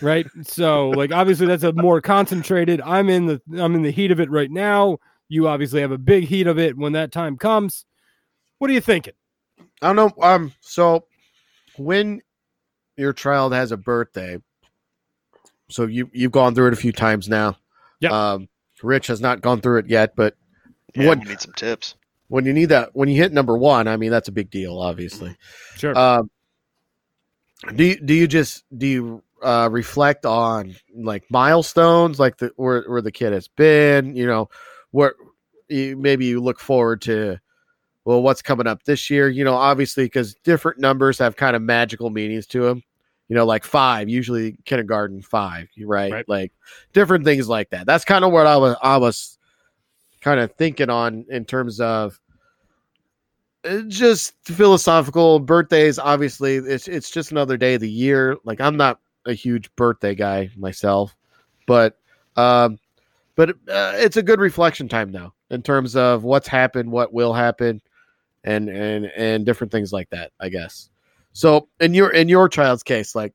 C: Right. So like obviously that's a more concentrated. I'm in the I'm in the heat of it right now. You obviously have a big heat of it when that time comes. What are you thinking?
B: I don't know. Um. So when your child has a birthday, so you you've gone through it a few times now.
C: Yep.
B: Um. Rich has not gone through it yet, but
D: Yeah,
B: What-
D: we need some tips.
B: when you need that, when you hit number one, I mean that's a big deal, obviously.
C: Sure.
B: Um, do you, do you just do you uh, reflect on like milestones, like the where where the kid has been? You know, where you, maybe you look forward to. Well, what's coming up this year? You know, obviously because different numbers have kind of magical meanings to them. You know, like five, usually kindergarten five, right?
C: Right.
B: Like different things like that. That's kind of what I was I was kind of thinking on in terms of uh, just philosophical birthdays obviously it's it's just another day of the year like i'm not a huge birthday guy myself but um but uh, it's a good reflection time now in terms of what's happened what will happen and and and different things like that i guess. So in your in your child's case like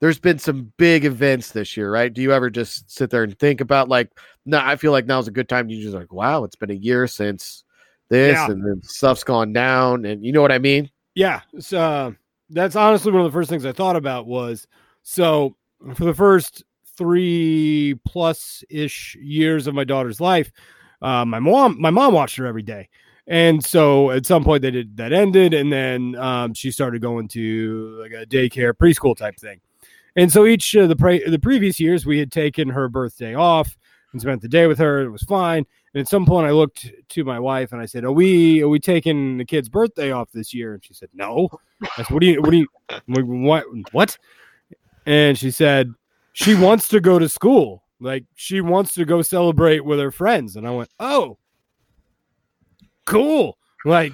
B: there's been some big events this year right? Do you ever just sit there and think about like no i feel like now's a good time to just like wow it's been a year since this
C: Yeah.
B: and then stuff's gone down and you know what i mean?
C: Yeah, so uh, that's honestly one of the first things I thought about was so for the first three plus ish years of my daughter's life, uh, my mom my mom watched her every day, and so at some point that ended, and then um, she started going to like a daycare preschool type thing, and so each of the pre- the previous years we had taken her birthday off and spent the day with her. It was fine. And at some point, I looked to my wife and I said, "Are we are we taking the kid's birthday off this year?" And she said, "No." I said, "What do you what do you what what?" And she said, "She wants to go to school. Like she wants to go celebrate with her friends." And I went, "Oh." Cool. Like,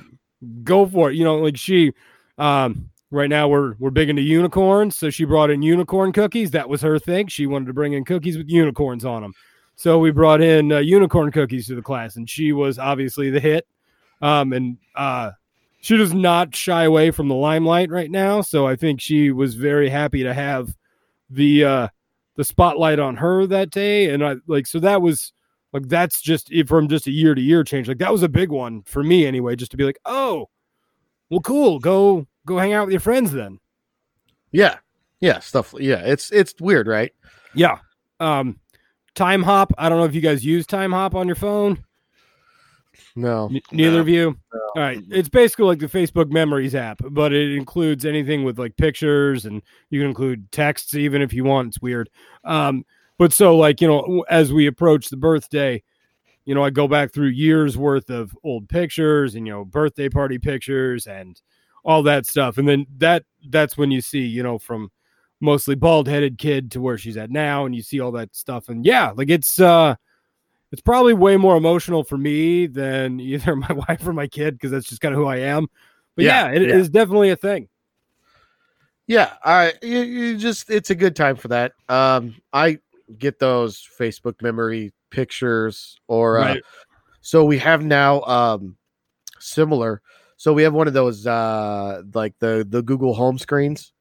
C: go for it. You know, like she, um, right now we're we're big into unicorns, so she brought in unicorn cookies. That was her thing. She wanted to bring in cookies with unicorns on them. So we brought in uh, unicorn cookies to the class, and she was obviously the hit. Um, and uh, she does not shy away from the limelight right now. So I think she was very happy to have the uh, the spotlight on her that day. And I like so that was like that's just from just a year to year change. Like that was a big one for me anyway, just to be like, oh, well, cool, go go hang out with your friends then.
B: Yeah, yeah, stuff. Yeah, it's it's weird, right?
C: Yeah. Um, Time Hop. I don't know if you guys use Time Hop on your phone.
B: No,
C: N- neither
D: No.
C: of you. All right. It's basically like the Facebook Memories app, but it includes anything with like pictures and you can include texts even if you want. It's weird. Um, but so like, you know, as we approach the birthday, you know, I go back through years worth of old pictures and you know, birthday party pictures and all that stuff. And then that that's when you see, you know, from mostly bald headed kid to where she's at now and you see all that stuff. And yeah, like it's uh it's probably way more emotional for me than either my wife or my kid because that's just kind of who I am. But
B: Yeah,
C: yeah, it is
B: yeah.
C: definitely a thing.
B: Yeah, I you, you just it's a good time for that. Um, I get those Facebook memory pictures, or uh,
C: Right.
B: so we have now um similar. So we have one of those uh like the the Google Home screens,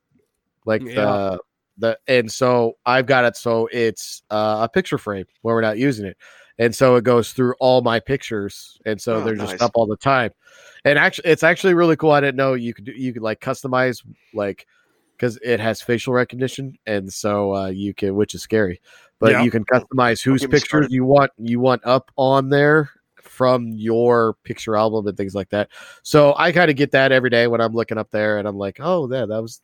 B: like
C: Yeah.
B: the the and so I've got it so it's uh, a picture frame where we're not using it, and so it goes through all my pictures, and so
D: Oh,
B: they're
D: nice.
B: just up all the time. And actually, it's actually really cool. I didn't know you could do, you could like customize like because it has facial recognition, and so uh, you can, which is scary, but
C: Yeah.
B: you can customize whose pictures you want you want up on there from your picture album and things like that. So I kind of get that every day when I'm looking up there, and I'm like, oh, yeah, that was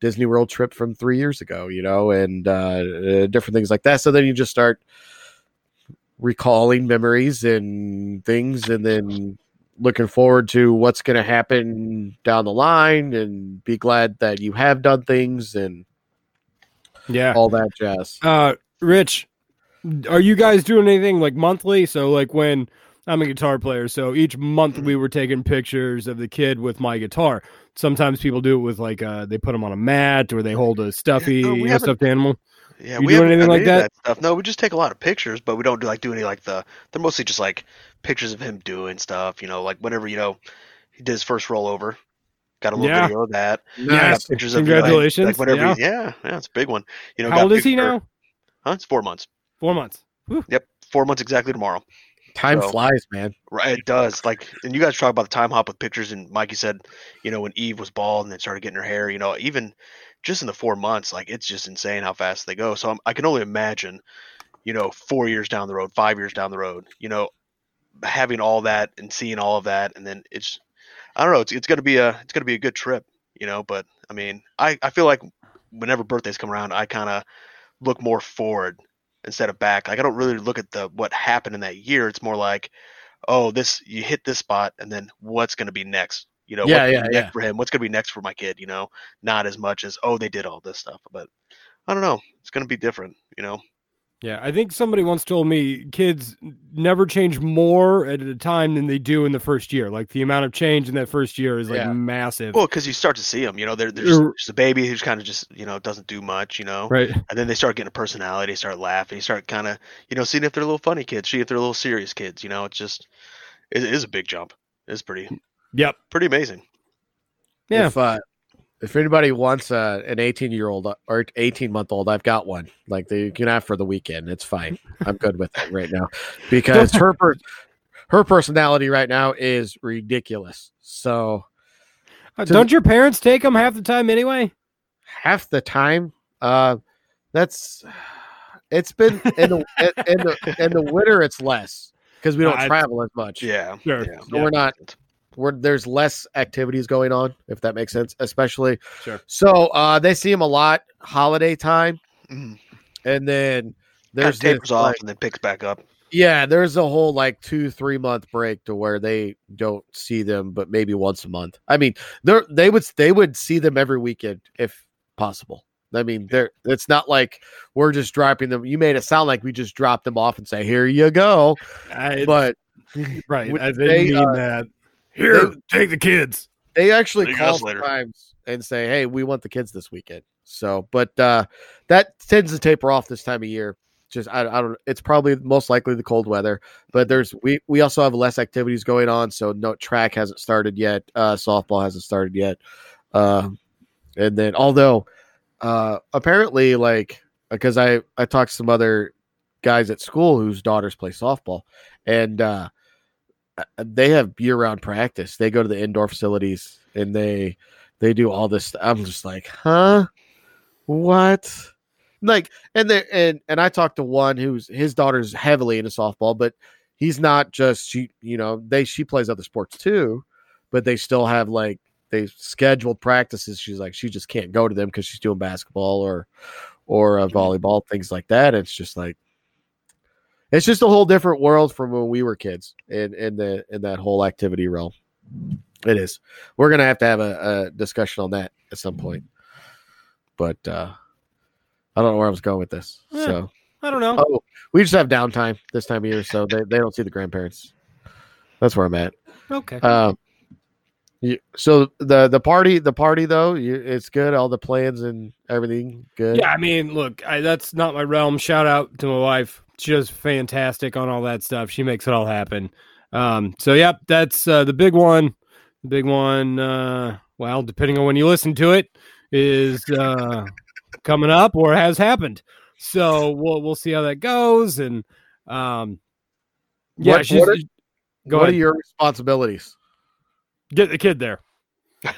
B: Disney World trip from three years ago, you know, and uh, uh, different things like that. So then you just start recalling memories and things, and then looking forward to what's going to happen down the line, and be glad that you have done things and
C: Yeah.
B: all that jazz.
C: Uh, Rich, are you guys doing anything like monthly? So like when I'm a guitar player, so each month we were taking pictures of the kid with my guitar. Sometimes people do it with like uh, they put them on a mat or they hold a stuffy,
D: no, we
C: you know, stuffed animal.
D: Yeah,
C: You
D: we do
C: anything like
D: any of
C: that?
D: stuff. No, we just take a lot of pictures, but we don't do like do any like the. They're mostly just like pictures of him doing stuff. You know, like whenever you know he did his first rollover, got a little
C: Yeah.
D: video of that.
C: Yeah.
D: Got pictures of you like-
C: Congratulations.
D: Like, whenever,
C: Yeah.
D: he- yeah, yeah, it's a big one. You know,
C: How old is he
D: picture-
C: now?
D: Huh? It's four months.
C: Four months.
D: Yep, four months exactly tomorrow.
B: Time
D: So-
B: flies, man.
D: Right, it does. Like, and you guys talk about the time hop with pictures, and Mikey said, you know, when Eve was bald and then started getting her hair, you know, even just in the four months, like it's just insane how fast they go. So I'm, I can only imagine, you know, four years down the road, five years down the road, you know, having all that and seeing all of that, and then it's, I don't know, it's it's gonna be a it's gonna be a good trip, you know. But I mean, I I feel like whenever birthdays come around, I kind of look more forward instead of back. Like I don't really look at the what happened in that year. It's more like, oh, this you hit this spot, and then what's going to be next? You know,
B: Yeah,
D: what's
B: yeah, yeah.
D: next for him. What's going to be next for my kid? You know, not as much as oh, they did all this stuff, but I don't know. It's going to be different. You know,
C: Yeah, I think somebody once told me kids never change more at a time than they do in the first year. Like the amount of change in that first year is like
B: Yeah.
C: massive.
D: well, because you start to see them. You know, they're, they're just, just a baby who's kind of just you know doesn't do much. You know,
C: right.
D: and then they start getting a personality, start laughing, you start kind of you know seeing if they're little funny kids, see if they're little serious kids. You know, it's just it is a big jump. It's pretty
C: Yep.
D: pretty amazing.
C: Yeah.
B: If uh, if anybody wants uh, an 18 year old or 18 month old, I've got one. Like they, you can have for the weekend. It's fine. I'm good with it right now because her per- her personality right now is ridiculous. So
C: Uh,
B: To-
C: Don't your parents take them half the time anyway?
B: half the time, uh, that's it's been in the in the in the winter. It's less because we don't
C: I-
B: travel as much.
D: Yeah,
C: Sure.
D: yeah.
B: So we're not where there's less activities going on, if that makes sense, especially.
C: Sure.
B: So uh, they see him a lot holiday time,
D: Mhm.
B: and then
D: Kind
B: there's
D: of tapers
B: this,
D: off
B: like-
D: and then picks back up.
B: yeah, there's a whole like two three month break to where they don't see them, but maybe once a month. I mean, they they would they would see them every weekend if possible. I mean, they're it's not like we're just dropping them. You made it sound like we just dropped them off and say, "Here you go,"
C: I,
B: but
C: Right.
B: Would
C: I didn't mean
B: uh,
C: that. Here,
B: they-
C: take the kids.
B: They actually
D: See
B: call
D: guys later.
B: and say, "Hey, we want the kids this weekend." So, but uh, that tends to taper off this time of year. Just I, I don't. It's probably most likely the cold weather, but there's we we also have less activities going on. So no track hasn't started yet. Uh, softball hasn't started yet. Uh, and then although uh, apparently like because I I talked to some other guys at school whose daughters play softball, and uh, they have year round practice. They go to the indoor facilities and they they do all this. st- I'm just like, huh, what? Like, and they and and I talked to one who's his daughter's heavily into softball, but he's not just she. You know, they she plays other sports too, but they still have like they scheduled practices. She's like, she just can't go to them because she's doing basketball or or uh, volleyball things like that. It's just like it's just a whole different world from when we were kids in in the in that whole activity realm. It is. We're gonna have to have a, a discussion on that at some point. But uh I don't know where I was going with this.
C: Yeah.
B: So
C: I don't know.
B: oh, we just have downtime this time of year, so they, they don't see the grandparents. That's where I'm at.
C: Okay.
B: Um, you, so the the party the party though you, it's good. All the plans and everything good.
C: Yeah, I mean, look, I, that's not my realm. Shout out to my wife. Does fantastic on all that stuff. She makes it all happen. Um, so yep, that's uh, the big one. The big one. Uh, well, depending on when you listen to it, is uh, coming up or has happened. So we'll we'll see how that goes. And um, yeah,
B: What-
C: she's,
B: what are-
C: go
B: what
C: ahead.
B: are your responsibilities?
C: Get the kid there.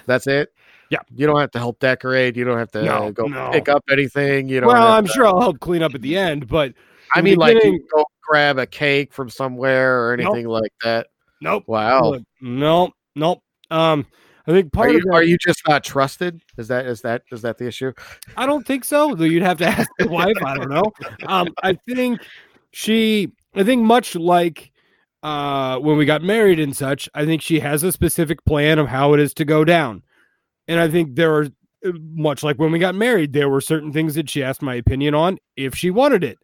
B: That's it.
C: Yeah.
B: You don't have to help decorate. You don't have to
C: No,
B: uh, go
C: no.
B: pick up anything. You know.
C: Well, I'm sure I'll help clean up at the end, but
B: I mean, like you go grab a cake from somewhere or
C: Nope.
B: anything like that.
C: nope.
B: Wow.
C: Nope. Nope. Um, I think part
B: Are
C: of
B: you,
C: that-
B: are you just not trusted? Is that is that is that the issue?
C: I don't think so. Though you'd have to ask the wife. I don't know. Um, I think she. I think much like uh, when we got married and such. I think she has a specific plan of how it is to go down, and I think there are much like when we got married. There were certain things that she asked my opinion on if she wanted it.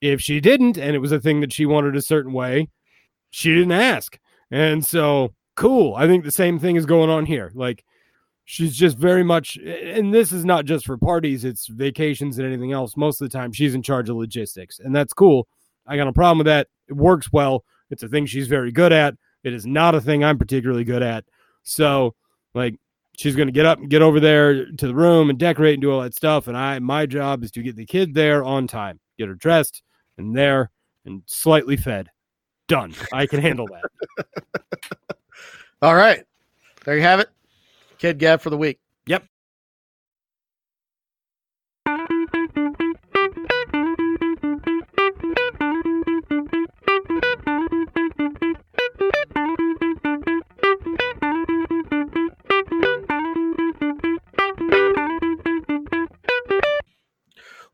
C: If she didn't, and it was a thing that she wanted a certain way, she didn't ask. And so, cool. I think the same thing is going on here. Like she's just very much and this is not just for parties it's vacations and anything else most of the time she's in charge of logistics and that's cool i got no problem with that it works well it's a thing she's very good at it is not a thing i'm particularly good at so like she's going to get up and get over there to the room and decorate and do all that stuff and i my job is to get the kid there on time get her dressed and there and slightly fed done i can handle that
B: All right, there you have it. Kid Gab for the week.
C: Yep.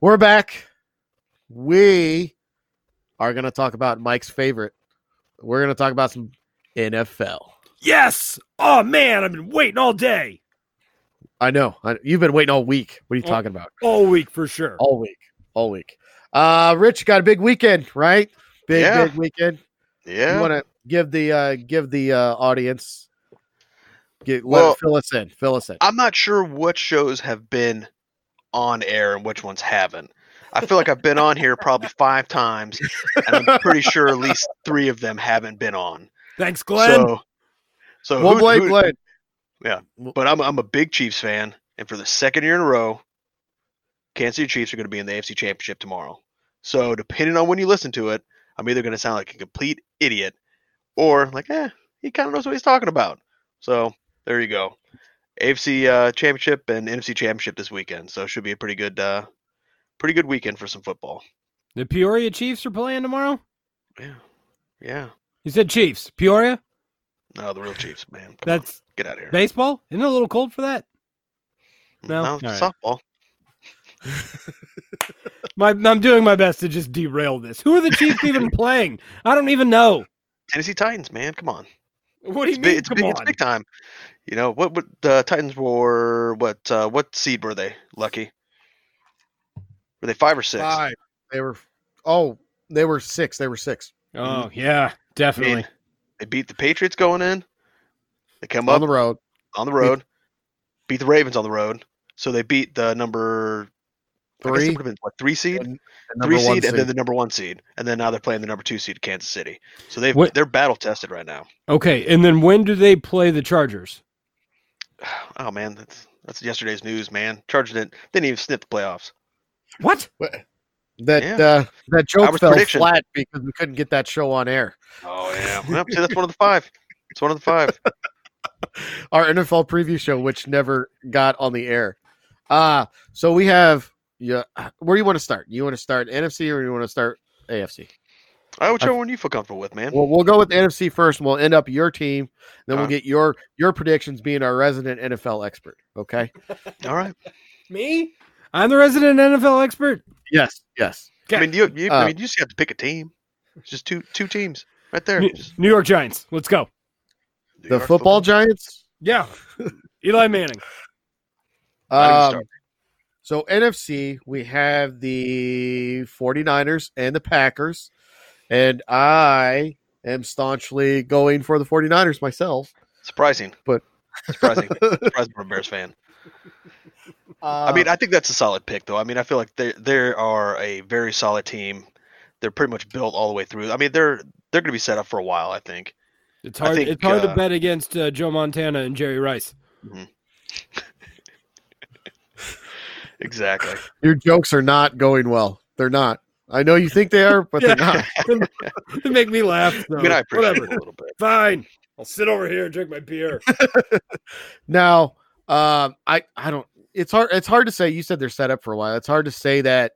B: We're back. We are going to talk about Mike's favorite. We're going to talk about some NFL.
C: yes oh man i've been waiting all day
B: I know. I, you've been waiting all week. What are you
C: Oh.
B: talking about?
C: all week for sure
B: All week. All week. Uh Rich got a big weekend, right? Big
D: Yeah.
B: big weekend.
D: Yeah.
B: You want to give the uh give the uh audience get let
D: Well-
B: fill us in. Fill us in.
D: I'm not sure what shows have been on air and which ones haven't. I feel like I've been on here probably five times, and I'm pretty sure at least three of them haven't been on.
C: Thanks, Glenn.
D: So, so
B: Well,
D: who-
B: Blake, Yeah,
D: but I'm I'm a big Chiefs fan, and for the second year in a row, Kansas City Chiefs are going to be in the AFC Championship tomorrow. So depending on when you listen to it, I'm either going to sound like a complete idiot, or like, eh, he kind of knows what he's talking about. So there you go. AFC uh, Championship and NFC Championship this weekend, so it should be a pretty good, uh, pretty good weekend for some football.
C: the Peoria Chiefs are playing tomorrow.
D: Yeah, yeah.
C: You said Chiefs. Peoria?
D: No, the real Chiefs, man. Come
C: That's
D: on, get out of here.
C: baseball? Isn't it a little cold for that? no?
D: no
C: right.
D: softball.
C: My, I'm doing my best to just derail this. Who are the Chiefs even playing? I don't even know.
D: Tennessee Titans, man. Come on.
C: What do you
D: it's
C: mean?
D: big, it's,
C: Come
D: big,
C: on.
D: it's big time. You know what? What the Titans were? What? Uh, what seed were they? Lucky? Were they five or six?
B: Five. They were oh, they were six. They were six.
C: Oh yeah, definitely.
D: mean, they beat the Patriots going in. They come
B: on
D: up on
B: the road.
D: on the road, beat the Ravens on the road. So they beat the number I guess it
B: Three,
D: would have been what three seed,
B: and
D: three
B: number one
D: seed, and then the number one seed, and then now they're playing the number two seed, Kansas City. So they they're battle tested right now.
C: Okay, and then when do they play the Chargers?
D: Oh man, that's that's yesterday's news, man. Chargers didn't didn't even sniff the playoffs.
C: What?
B: that
D: Yeah.
B: uh, that joke
D: was
B: fell
D: prediction.
B: flat because we couldn't get that show on air.
D: Oh yeah, yep, see, that's one of the five. It's one of the five.
B: Our NFL preview show, which never got on the air. Uh so we have yeah. Where do you want to start? You want to start NFC or you want to start AFC?
D: All right, whichever one you feel comfortable with, man.
B: Well, we'll go with the NFC first, and we'll end up your team. Then we'll
D: Uh-huh.
B: get your your predictions, being our resident NFL expert. Okay?
D: All right.
C: Me? I'm the resident NFL expert.
B: Yes, yes.
D: I mean, you, you
B: Uh,
D: I mean, you just have to pick a team. It's just two two teams right there.
C: New,
D: Just
C: New York Giants. Let's go.
D: New
B: The
D: York
B: football Giants.
C: Yeah. Eli Manning.
B: Um, so NFC, we have the 49ers and the Packers, and I am staunchly going for the 49ers myself.
D: Surprising,
B: but-
D: surprising, surprising for a Bears fan. I mean,
B: Uh,
D: I think that's a solid pick, though. I mean, I feel like they they are a very solid team. They're pretty much built all the way through. I mean, they're they're going to be set up for a while. I think.
C: It's hard.
D: think,
C: it's hard to
D: uh,
C: bet against uh, Joe Montana and Jerry Rice.
D: Exactly.
B: your jokes are not going well. They're not. I know you think they are, but they're not.
C: they make me laugh. So
D: I mean, I appreciate
C: whatever.
D: it a little bit.
C: Fine. I'll sit over here and drink my beer.
B: Now, um, I I don't. It's hard. It's hard to say. You said they're set up for a while. It's hard to say that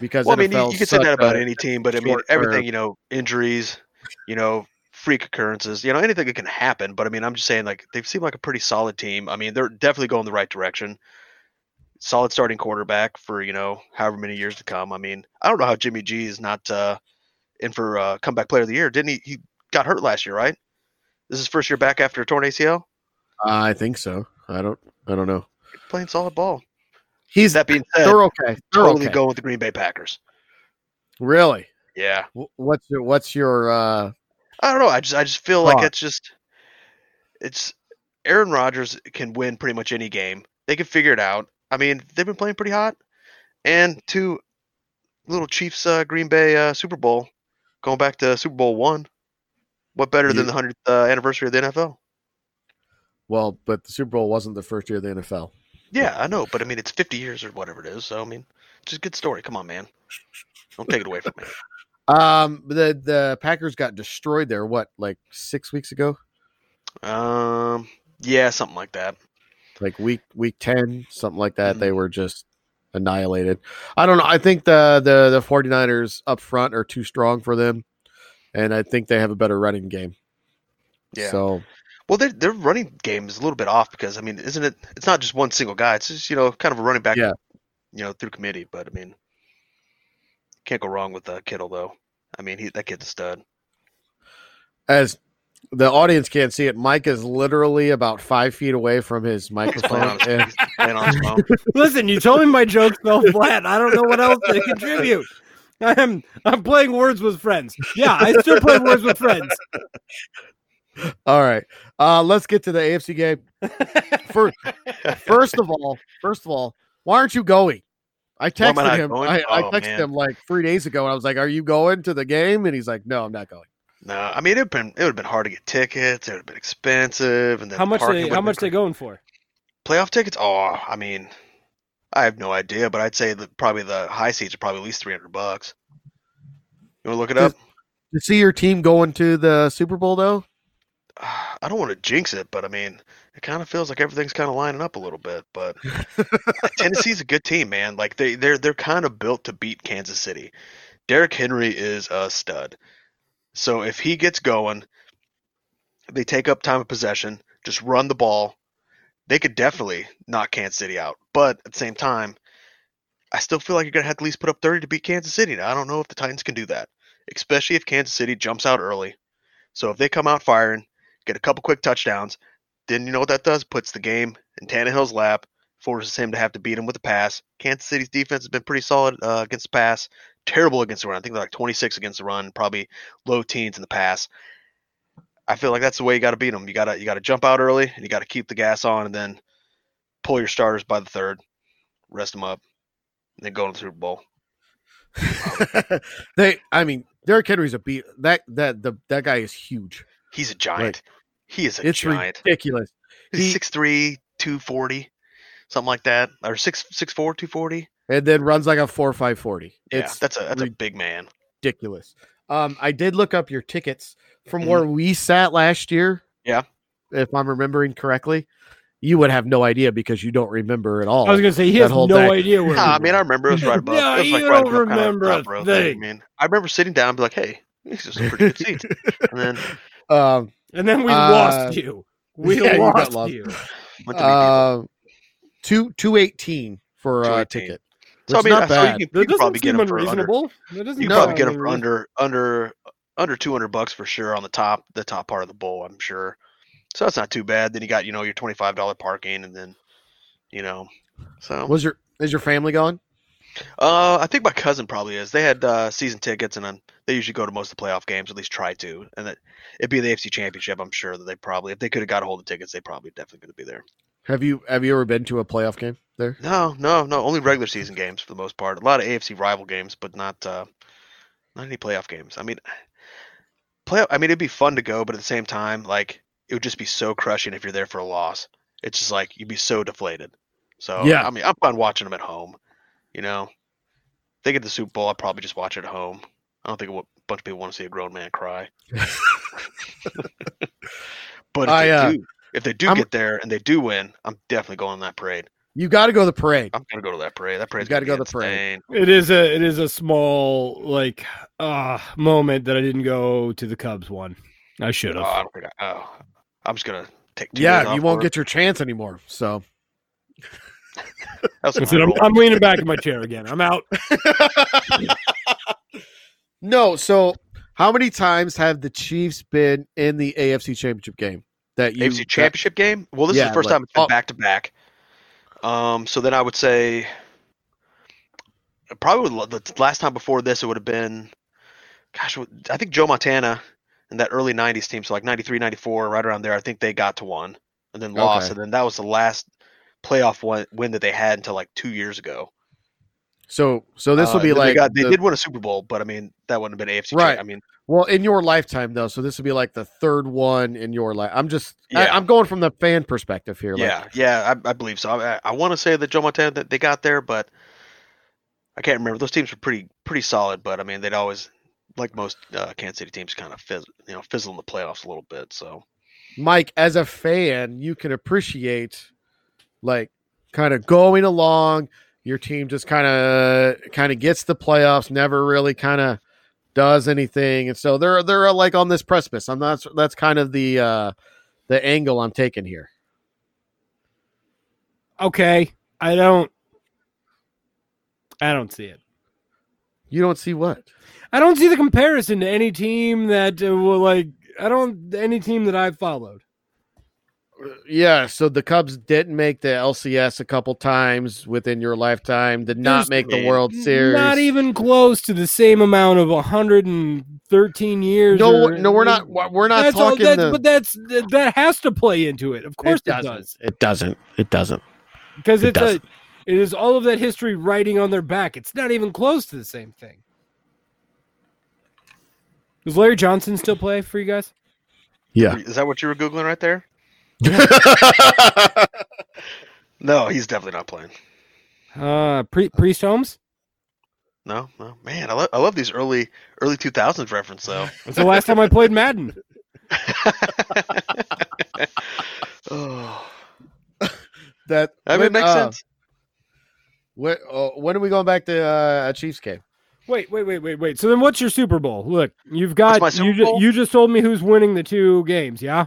B: because
D: Well, I mean, you, you could say that about
B: a-
D: any team, but I mean,
B: short term.
D: everything. You know, injuries. You know, freak occurrences. You know, anything that can happen. But I mean, I'm just saying, like they seem like a pretty solid team. I mean, they're definitely going the right direction. Solid starting quarterback for you know however many years to come. I mean, I don't know how Jimmy G is not uh, in for uh, comeback player of the year. Didn't he? He got hurt last year, right? This is his first year back after a torn ACL.
B: I think so. I don't. I don't know.
D: Playing solid ball.
B: He's
D: That being said,
B: they're okay. They're
D: totally
B: okay.
D: going with the Green Bay Packers.
B: Really.
D: Yeah.
B: What's your What's your uh
D: I don't know. I just I just feel like it's just it's Aaron Rodgers can win pretty much any game. They can figure it out. I mean, they've been playing pretty hot. And two little Chiefs uh, Green Bay uh, Super Bowl going back to Super Bowl 1. What better
B: You-
D: than the 100th uh, anniversary of the NFL?
B: Well, but the Super Bowl wasn't the first year of the NFL.
D: Yeah, I know, but I mean it's 50 years or whatever it is. So I mean, it's just a good story. Come on, man. Don't take it away from me.
B: Um, the the Packers got destroyed there. What, like six weeks ago?
D: Um, yeah, something like that.
B: Like week week ten, something like that.
D: Mhm.
B: They were just annihilated. I don't know. I think the the the 49ers up front are too strong for them, and I think they have a better running game.
D: Yeah.
B: So
D: Well, their their running game is a little bit off because I mean, isn't it? It's not just one single guy. It's just you know kind of a running back,
B: Yeah.
D: you know, through committee. But I mean, can't go wrong with uh, Kittle though. I mean, he that kid's a stud.
B: as the audience can't see it, Mike is literally about five feet away from his microphone.
D: on
B: and
D: on his phone.
C: Listen, you told me my jokes fell flat. I don't know what else to contribute. I'm I'm playing words with friends. Yeah, I still play words with friends.
B: All right. Uh, let's get to the AFC game. First, first of all, first of all, why aren't you going? I
D: Why am I
B: texted him.
D: going?
B: I, I
D: Oh,
B: texted
D: man.
B: him like three days ago, and I was like, "Are you going to the game?" And he's like, "No, I'm not going."
D: No, I mean it'd been it would have been hard to get tickets. It would have been expensive, and then
C: How much
D: parking
C: they how much they going for?
D: playoff tickets? Oh, I mean, I have no idea, but I'd say that probably the high seats are probably at least three hundred bucks. You want to look it up?
B: To see your team going to the Super Bowl, though,
D: I don't want to jinx it, but I mean, it kind of feels like everything's kind of lining up a little bit. But Tennessee's a good team, man. Like they they're they're kind of built to beat Kansas City. Derrick Henry is a stud. So if he gets going, they take up time of possession, just run the ball. They could definitely knock Kansas City out. But at the same time, I still feel like you're gonna have to at least put up 30 to beat Kansas City. Now I don't know if the Titans can do that, especially if Kansas City jumps out early. So if they come out firing, get a couple quick touchdowns, then you know what that does? Puts the game in Tannehill's lap, forces him to have to beat him with a pass. Kansas City's defense has been pretty solid uh, against the pass. terrible against the run. I think they're like 26 against the run, probably low teens in the pass. I feel like that's the way you got to beat them. You got to you got to jump out early and you got to keep the gas on and then pull your starters by the third, rest them up, and then go to the Super Bowl.
B: they, I mean, Derrick Henry's a beat. That that the that guy is huge.
D: He's a giant. He is a
B: It's
D: giant.
B: ridiculous.
D: He's
B: he-
D: 6'3", 240, something like that, or 6'4", 240.
B: And then runs like a four five forty.
D: Yeah,
B: It's
D: that's a that's a big man.
B: ridiculous. Um, I did look up your tickets from
D: Mhm.
B: where we sat last year.
D: Yeah.
B: if I'm remembering correctly, you would have no idea because you don't remember at all.
C: I was gonna say he has
B: whole
C: no
B: day.
C: idea where.
D: Nah, I mean. I remember it was right above.
C: No,
D: it was like
C: you
D: right
C: don't
D: above kind of
C: remember a
D: top row thing. I mean, I remember sitting down and be like, "Hey, this is a pretty good seat," And then
B: um,
C: and then we
B: Uh,
C: lost you. We
B: yeah, you got
C: lost
B: lost.
C: you.
D: went to meet people.
B: uh, two two eighteen for a
D: 218.
B: ticket.
D: So I mean,
B: not
D: so you
B: bad.
D: can, you
C: That
D: can probably get
C: seem
D: them for under.
C: unreasonable. That
D: You
B: No,
D: probably get them for under under under two hundred bucks for sure on the top the top part of the bowl. I'm sure. So that's not too bad. Then you got you know your twenty five dollar parking, and then you know, so
B: Was your is your family going?
D: Uh, I think my cousin probably is. They had uh, season tickets, and then they usually go to most of the playoff games, at least try to. And that it'd be the AFC Championship. I'm sure that they probably, if they could have got a hold of tickets, they probably definitely going to be there.
B: Have you have you ever been to a playoff game there?
D: No, no, no. Only regular season games for the most part. A lot of AFC rival games, but not uh, not any playoff games. I mean, playoff. I mean, it'd be fun to go, but at the same time, like it would just be so crushing if you're there for a loss. It's just like you'd be so deflated. So
B: Yeah.
D: I mean, I'm fine watching them at home. You know, if they get the Super Bowl, I'll probably just watch it at home. I don't think a bunch of people want to see a grown man cry. but if
B: I,
D: they
B: uh,
D: do, if they do
B: I'm-
D: get there and they do win, I'm definitely going on that parade.
B: You got to go to the parade.
D: I'm gonna go to that parade. That parade's
B: gotta go to the parade.
D: insane.
C: It is a it is a small like uh moment that I didn't go to the Cubs one. I should
D: Oh,
C: have.
D: I don't think I, oh, I'm just gonna take. Two
B: Yeah, you won't
D: work.
B: get your chance anymore. So
D: That was
C: That's
D: my
C: it. I'm. I'm leaning back in my chair again. I'm out.
B: no. So how many times have the Chiefs been in the AFC Championship game? That you
D: AFC Championship game. Well, this
B: Yeah,
D: is the first
B: like-
D: time it's been back to back. Um, so then I would say probably the last time before this it would have been, gosh, I think Joe Montana and that early '90s team, so like '93, '94, right around there. I think they got to one and then lost,
B: Okay.
D: and then that was the last playoff win that they had until like two years ago.
B: So so this will
D: Uh,
B: be like
D: they, got, they
B: the-
D: did win a Super Bowl, but I mean that wouldn't have been AFC.
B: Right.
D: I mean,
B: well in your lifetime though. So this will be like the third one in your life. I'm just I,
D: Yeah.
B: I'm going from the fan perspective here. Like,
D: yeah, yeah, I, I believe so. I, I want to say that Joe Montana that they got there, but I can't remember. Those teams were pretty pretty solid, but I mean they'd always like most uh, Kansas City teams kind of fizz, you know fizzle in the playoffs a little bit. So
B: Mike, as a fan, you can appreciate like kind of going along. Your team just kind of kind of gets the playoffs, never really kind of does anything, and so they're they're like on this precipice. I'm not. That's kind of the uh the angle I'm taking here.
C: Okay. I don't I don't see it.
B: You don't see what?
C: I don't see the comparison to any team that uh, will like I don't any team that I've followed.
B: Yeah, so the Cubs didn't make the LCS a couple times within your lifetime. Did not
C: There's-
B: make the
D: Man,
B: World Series.
C: Not even close to the same amount of 113 years.
B: No,
C: or-
B: no, we're not. We're not
C: that's all,
B: talking.
C: that's,
B: the,
C: but that's that has to play into it. Of course it,
B: doesn't.
C: does.
B: It doesn't. It doesn't.
C: Because
B: It
C: it's a
B: doesn't.
C: it is all of that history writing on their back. It's not even close to the same thing. Does Larry Johnson still play for you guys?
B: Yeah.
D: is that what you were googling right there? No, he's definitely not playing.
C: Uh, Pri- Priest Holmes.
D: No, no, man, I, lo- I love these early early 2000s reference though.
C: It's the last time I played Madden.
D: oh,
B: that
D: that would
B: when,
D: make
B: uh,
D: sense.
B: When, uh, when are we going back to uh, a Chiefs game?
C: Wait, wait, wait, wait, wait. So then, what's your Super Bowl? Look, you've got you.
D: Super
C: ju-
D: Bowl?
C: you just told me who's winning the two games, yeah.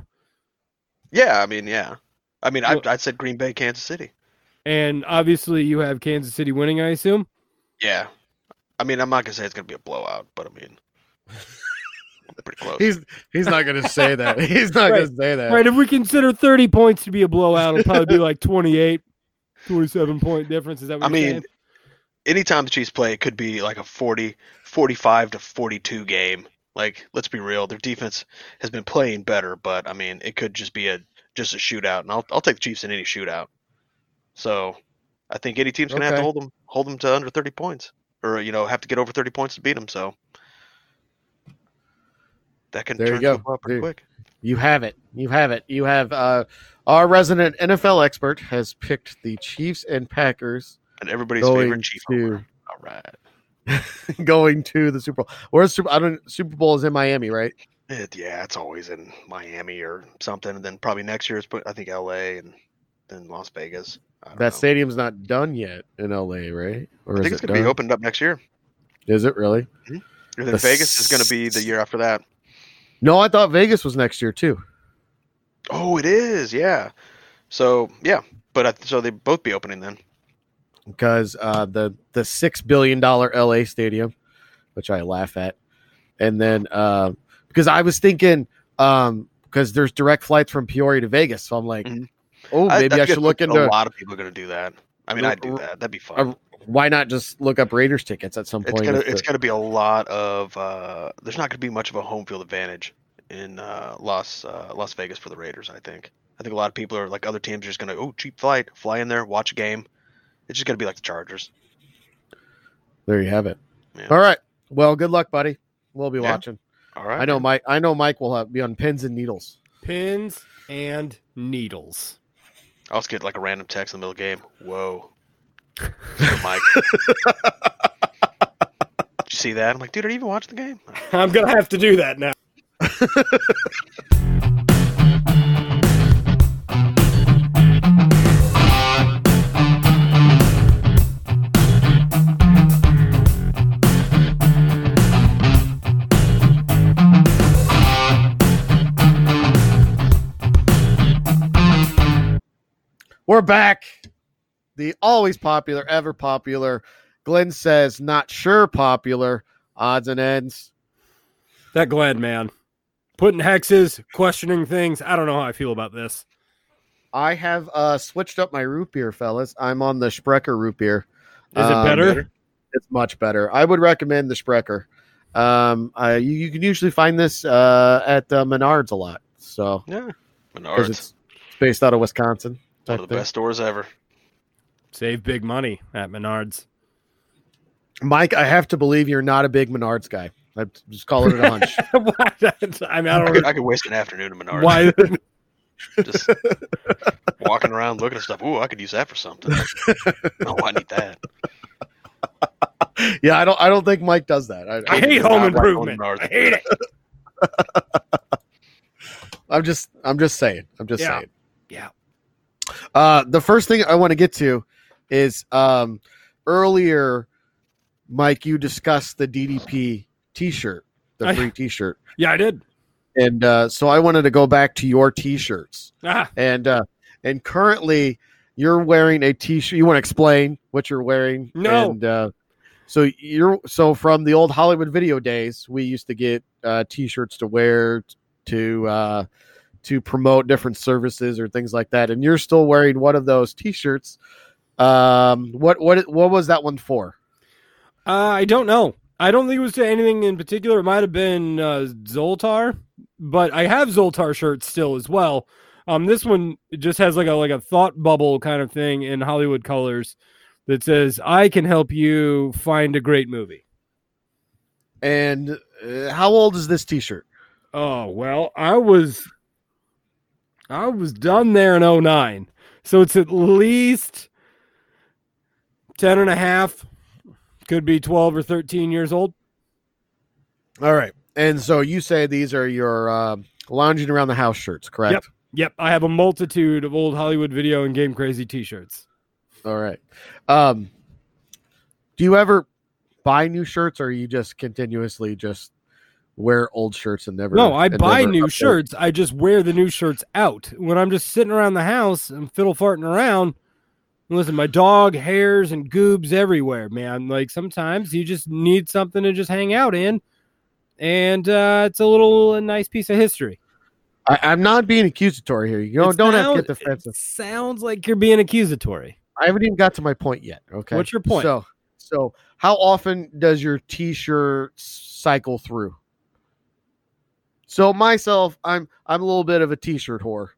D: Yeah, I mean, yeah. I mean, I,
C: Well-
D: I said Green Bay, Kansas City.
C: And obviously, you have Kansas City winning. I assume.
D: Yeah. I mean, I'm not gonna say it's gonna be a blowout, but I mean, pretty close.
B: He's he's not going to say that. He's not
C: Right.
B: going to say that.
C: Right. If we consider 30 points to be a blowout, it'll probably be like 28, 27 point difference. Is that what
D: I mean,
C: saying?
D: anytime the Chiefs play, it could be like a 40, 45 to 42 game. Like, let's be real, their defense has been playing better, but I mean, it could just be a just a shootout, and I'll I'll take the Chiefs in any shootout. So, I think any team's gonna have to hold them hold them to under 30 points, or you know, have to get over 30 points to beat them. So, that can
B: There you
D: turn
B: go.
D: football pretty
B: There-
D: quick.
B: You have it. You have it. You have uh, our resident NFL expert has picked the Chiefs and Packers
D: And everybody's favorite Chief.
B: to.
D: All right.
B: going to the Super Bowl. Where's Super? I don't. Super Bowl is in Miami, right?
D: It, yeah, it's always in Miami or something, and then probably next year it's put- I think L.A. and then Las Vegas.
B: That
D: know.
B: stadium's not done yet in LA, right? Or
D: I
B: is
D: think it's
B: it
D: gonna be opened up next year.
B: Is it really? Mm-hmm.
D: And then
B: The
D: Vegas is gonna be the year after that.
B: No, I thought Vegas was next year too.
D: Oh, it is. Yeah. So yeah, but I, so they both be opening then.
B: Because uh, the the six billion dollar LA stadium, which I laugh at, and then uh, because I was thinking um, because there's direct flights from Peoria to Vegas, so I'm like,
D: Mhm.
B: oh, maybe I,
D: guess
B: should look into.
D: a lot of people are gonna do that. I mean, I'd do that. That'd be fun.
B: why not just look up Raiders tickets at some
D: it's
B: point.
D: gonna it's
B: the-
D: gonna be a lot of. uh There's not gonna be much of a home field advantage in uh Las uh, Las Vegas for the Raiders. I think. I think a lot of people are like other teams are just gonna oh cheap flight, fly in there, watch a game. It's just gonna be like the Chargers.
B: there you have it.
D: Yeah.
B: All right, well, good luck, buddy. We'll be
D: Yeah.
B: watching.
D: All right.
B: I know. Mike. I know Mike will have, be on pins and needles.
C: Pins and needles.
D: I'll just get like a random text in the middle of the game. Whoa. Mike. Did you see that? I'm like, dude, are you even watching the game?
C: I'm gonna have to do that now.
B: We're back. The always popular, ever popular. Glenn says, not sure popular. Odds and ends.
C: That Glad man. Putting hexes, questioning things. I don't know how I feel about this.
B: I have uh, switched up my root beer, fellas. I'm on the Sprecher root beer.
C: Is it
B: Um,
C: better?
B: It's much better. I would recommend the Sprecher. Um, I, you, you can usually find this uh, at uh, Menards a lot. So
D: Yeah. Menards.
B: it's, it's based out of Wisconsin.
D: One of the
B: thing.
D: best stores ever.
C: Save big money at Menards.
B: Mike, I have to believe you're not a big Menards guy. I'm just calling it a hunch.
C: I mean, I
D: I
C: don't
D: could, I could waste an afternoon at Menards.
C: why.
D: Just walking around looking at stuff. Ooh, I could use that for something. oh, I need that.
B: yeah, I don't. I don't think Mike does that. I,
C: I hate home
D: not like
C: improvement. I hate it.
B: I'm just. I'm just saying. I'm just
C: Yeah.
B: saying. Uh, the first thing I want to get to is um, earlier, Mike, you discussed the DDP T-shirt, the
C: I-
B: free T-shirt,
C: Yeah, I did.
B: and uh, so I wanted to go back to your T-shirts,
C: Ah,
B: and uh, and currently you're wearing a T-shirt. You want to explain what you're wearing?
C: No.
B: And, uh, so you're so from the old Hollywood video days, we used to get uh, T-shirts to wear to uh, to promote different services or things like that, and you're still wearing one of those T-shirts. Um, what what what was that one for?
C: uh, I don't know. I don't think it was to anything in particular. It might have been uh, Zoltar, but I have Zoltar shirts still as well. Um, this one just has like a like a thought bubble kind of thing in Hollywood colors that says, "I can help you find a great movie."
B: And uh, how old is this T-shirt?
C: Oh, well, I was I was done there in 09. So it's at least 10 and a half, could be 12 or 13 years old.
B: All right, and so you say these are your um lounging around the house shirts, correct?
C: Yep. Yep, I have a multitude of old Hollywood video and game crazy t-shirts.
B: All right. Um, do you ever buy new shirts, or you just continuously just wear old shirts and never?
C: No, I buy new
B: update?
C: shirts. I just wear the new shirts out. When I'm just sitting around the house and fiddle farting around, listen, my dog hairs and goobs everywhere, man. Like sometimes you just need something to just hang out in. And uh, it's a little a nice piece of history.
B: I, I'm not being accusatory here. You don't, don't have to get defensive.
C: Sounds like you're being accusatory.
B: I haven't even got to my point yet. Okay.
C: What's your point?
B: So, So, how often does your t-shirt cycle through? So myself, I'm I'm a little bit of a t-shirt whore.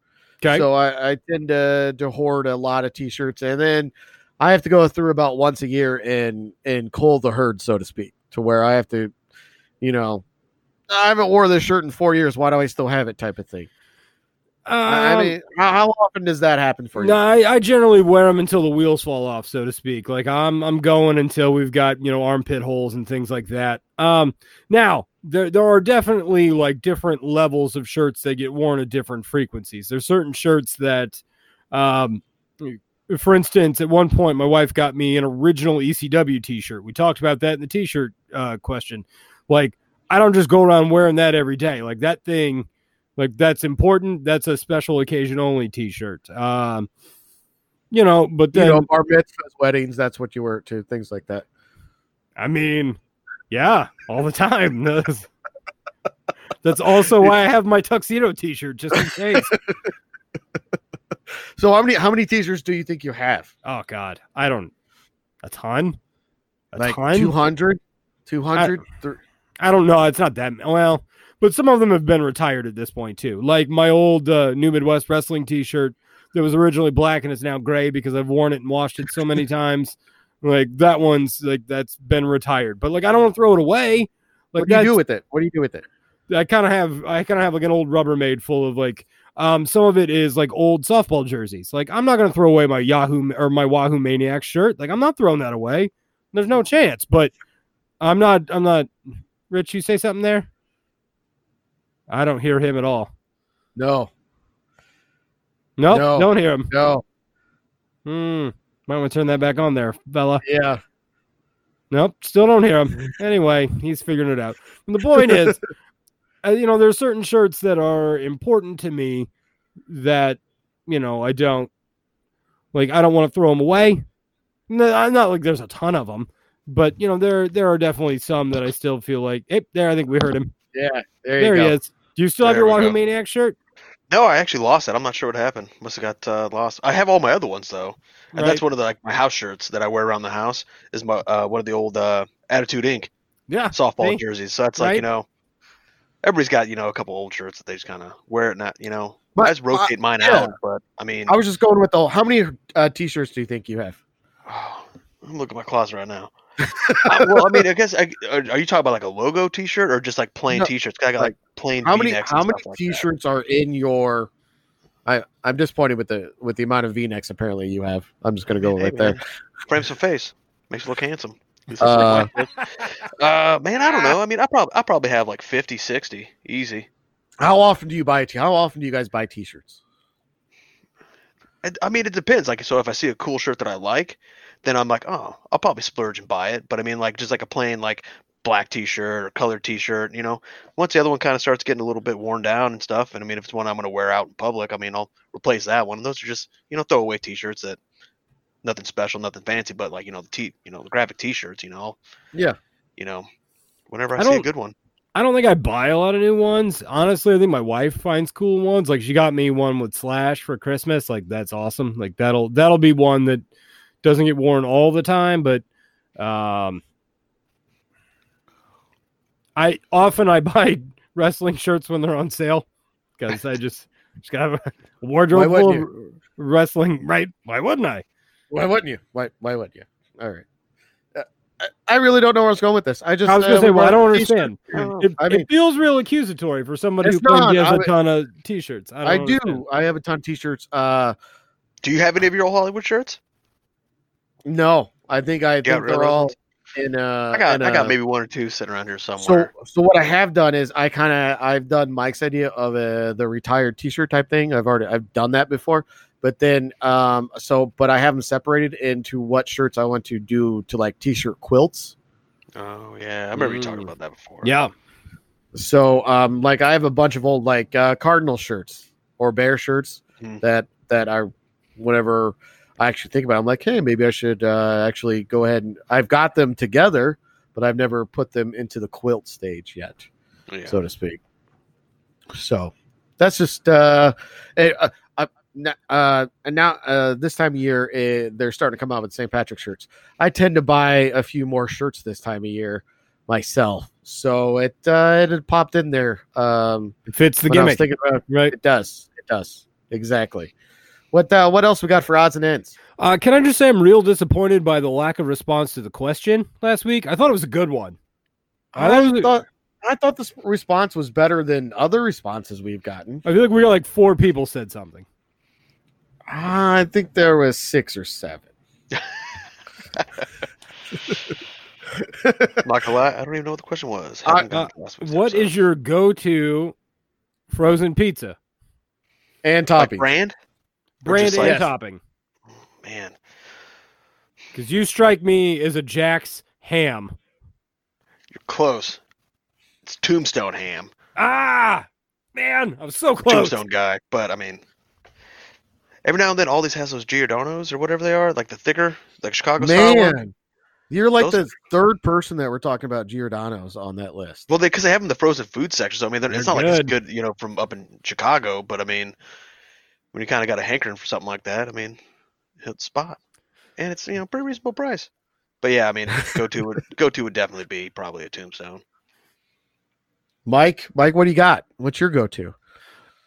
C: Okay.
B: So I, I tend to to hoard a lot of t-shirts, and then I have to go through about once a year and and cull the herd, so to speak, to where I have to, you know, I haven't wore this shirt in four years. Why do I still have it? Type of thing. I
C: Um,
B: mean, how, how often does that happen for you?
C: No, I, I generally wear them until the wheels fall off, so to speak. Like I'm, I'm going until we've got you know armpit holes and things like that. Um, now there, there are definitely like different levels of shirts that get worn at different frequencies. There's certain shirts that, um, for instance, at one point my wife got me an original ECW T-shirt. We talked about that in the T-shirt uh, question. Like I don't just go around wearing that every day. Like that thing like that's important. That's a special occasion only T-shirt. Um, you know, but
B: you
C: then
B: know, bar mitzvahs, weddings, that's what you wear to, things like that.
C: I mean, yeah, all the time. That's, also why I have my tuxedo T-shirt just in case.
B: So how many how many t-shirts do you think you have?
C: oh God, I don't a ton. A
B: like
C: ton?
B: 200 200
C: I don't know. It's not that well, but some of them have been retired at this point too. Like my old uh, New Midwest Wrestling T-shirt that was originally black and it's now gray because I've worn it and washed it so many times. Like that one's like that's been retired. But like I don't want to throw it away. Like
B: what do you do with it? What do you do with it?
C: I kind of have I kind of have like an old Rubbermaid full of like um some of it is like old softball jerseys. Like I'm not gonna throw away my Yahoo or my Wahoo Maniac shirt. Like I'm not throwing that away. There's no chance. But I'm not I'm not. Rich, you say something there? I don't hear him at all.
B: No,
C: Nope,
B: No.
C: don't hear him.
B: no,
C: Hmm. Might want to turn that back on there, fella.
B: yeah.
C: Nope, still don't hear him. Anyway, he's figuring it out. And the point is, uh, you know, there's certain shirts that are important to me that, you know, I don't like. I don't want to throw them away. No, I'm not like there's a ton of them, but you know, there there are definitely some that I still feel like. Hey, there, I think we heard him.
B: Yeah, there,
C: There, he
B: go.
C: is. Do you still have your Wahoo. Maniac shirt?
D: No, I actually lost it. I'm not sure what happened. Must have got uh, lost. I have all my other ones though, and
C: Right.
D: that's one of the like my house shirts that I wear around the house. Is my uh, one of the old uh, Attitude Inc.
C: yeah.
D: softball jerseys. So that's like you know, everybody's got you know a couple old shirts that they just kind of wear it. Not you know,
B: But,
D: I just rotate mine
B: yeah.
D: out. But I mean,
B: I was just going with the how many uh, t-shirts do you think you have?
D: I'm looking at my closet right now. Uh, well, I mean, I guess I, are are you talking about like a logo T-shirt or just like plain
B: No,
D: T-shirts? I got like plain.
B: How many how many
D: like
B: t-shirts are in your I I'm disappointed with the with the amount of V-necks apparently you have. I'm just going to go
D: Hey,
B: right
D: man,
B: there.
D: Frame some face, makes you look handsome.
B: Uh,
D: that's what mine does. uh, man, I don't know. I mean, I probably I probably have like 50, 60, easy.
B: How often do you buy t- how often do you guys buy t-shirts?
D: I, I mean, it depends. Like, so if I see a cool shirt that I like, then I'm like, oh, I'll probably splurge and buy it. But I mean, like, just like a plain like black T-shirt or colored T-shirt, you know, once the other one kind of starts getting a little bit worn down and stuff, and I mean, if it's one I'm going to wear out in public, I mean, I'll replace that one. And those are just you know throwaway T-shirts that nothing special, nothing fancy, but like you know the t you know the graphic T-shirts, you know,
B: Yeah.
D: you know, whenever I,
C: I
D: see a good one.
C: I don't think I buy a lot of new ones. Honestly, I think my wife finds cool ones. Like she got me one with Slash for Christmas. Like that's awesome. Like that'll that'll be one that doesn't get worn all the time, but um I often I buy wrestling shirts when they're on sale because I just just got a wardrobe full
B: wouldn't
C: of wrestling. Right? Why wouldn't I?
B: Why wouldn't you? Why why wouldn't you? All right. Uh, I, I really don't know where I was going with this. I just
C: I was
B: uh,
C: gonna say, well, I don't understand. It,
B: I mean,
C: it feels real accusatory for somebody who
B: not.
C: he has
B: I
C: a
B: would-
C: ton of t-shirts. I, don't
B: I do. I have a ton of t-shirts. Uh
D: Do you have any of your old Hollywood shirts?
B: No, I think I
D: You
B: think they're all in uh
D: I got
B: in,
D: I got
B: uh,
D: maybe one or two sitting around here somewhere.
B: so so what I have done is I kind of I've done Mike's idea of a the retired T-shirt type thing. I've already I've done that before, but then um so but I have them separated into what shirts I want to do to like T-shirt quilts.
D: oh yeah, I remember you talking
C: Mm.
D: about that before.
C: Yeah.
B: So um like I have a bunch of old like uh, Cardinal shirts or Bear shirts
D: Hmm.
B: that that I whenever I actually think about, it, I'm like, hey, maybe I should uh, actually go ahead and I've got them together, but I've never put them into the quilt stage yet.
D: Yeah.
B: so to speak. So that's just uh, eh, uh, uh, and now uh, this time of year, uh, they're starting to come out with St. Patrick shirts. I tend to buy a few more shirts this time of year myself, so it uh, it had popped in there. Um,
C: It fits the
B: when I was
C: gimmick,
B: about
C: right?
B: it does, it does exactly. What uh, what else we got for odds and ends?
C: Uh, can I just say I'm real disappointed by the lack of response to the question last week? I thought it was a good one. I thought was
B: thought I thought this response was better than other responses we've gotten.
C: I feel like we got like four people said something.
B: I think there was six or seven.
D: I'm not gonna lie, I don't even know what the question was.
B: Uh,
D: Haven't gone to last week's
C: What
D: episode.
C: is your go-to frozen pizza?
B: and
D: like brand? Or
C: Brand
D: just
C: and
D: like-
C: topping.
D: Man,
C: Because you strike me as a Jack's ham.
D: you're close. It's Tombstone ham,
C: Ah, man, I was so close.
D: Tombstone guy. But I mean, every now and then, Aldi's has those Giordano's or whatever they are, like the thicker, like Chicago style one.
B: Man, you're like
D: Those-
B: the third person that we're talking about Giordano's on that list.
D: Well, they because they have them in the frozen food section. So I mean, they're- it's
C: They're
D: not like it's
C: good.
D: good, you know, from up in Chicago. But I mean, when you kind of got a hankering for something like that, I mean, hit the spot, and it's you know pretty reasonable price. But yeah, I mean, go to would go to would definitely be probably a Tombstone.
B: Mike, Mike, what do you got? What's your go-to?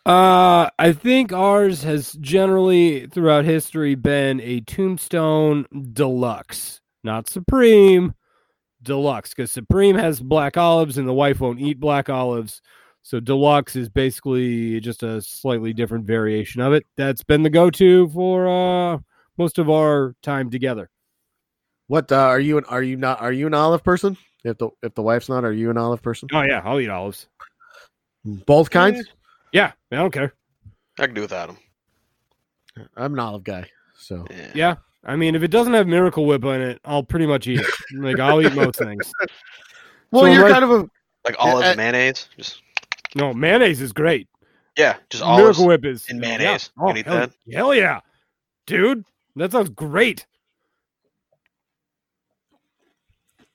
C: Uh, I think ours has generally throughout history been a Tombstone Deluxe, not Supreme, Deluxe, because Supreme has black olives and the wife won't eat black olives. So Deluxe is basically just a slightly different variation of it. That's been the go-to for uh most of our time together.
B: What uh, are you? An, are you not? Are you an olive person? If the if the wife's not, are you an olive person?
C: Oh yeah, I'll eat olives.
B: Both kinds.
C: Yeah, I don't care.
D: I can do without them.
B: I'm an olive guy. So
D: Yeah.
C: Yeah. I mean, if it doesn't have Miracle Whip in it, I'll pretty much eat it. Like I'll eat most things.
B: well,
C: So
B: you're
C: like-
B: kind of a
D: Like olive
B: uh,
D: mayonnaise. Just
C: No, mayonnaise is great.
D: yeah, just all
C: Miracle Whip is
D: in mayonnaise.
C: Yeah. Oh, hell,
D: that?
C: hell yeah, dude, that sounds great.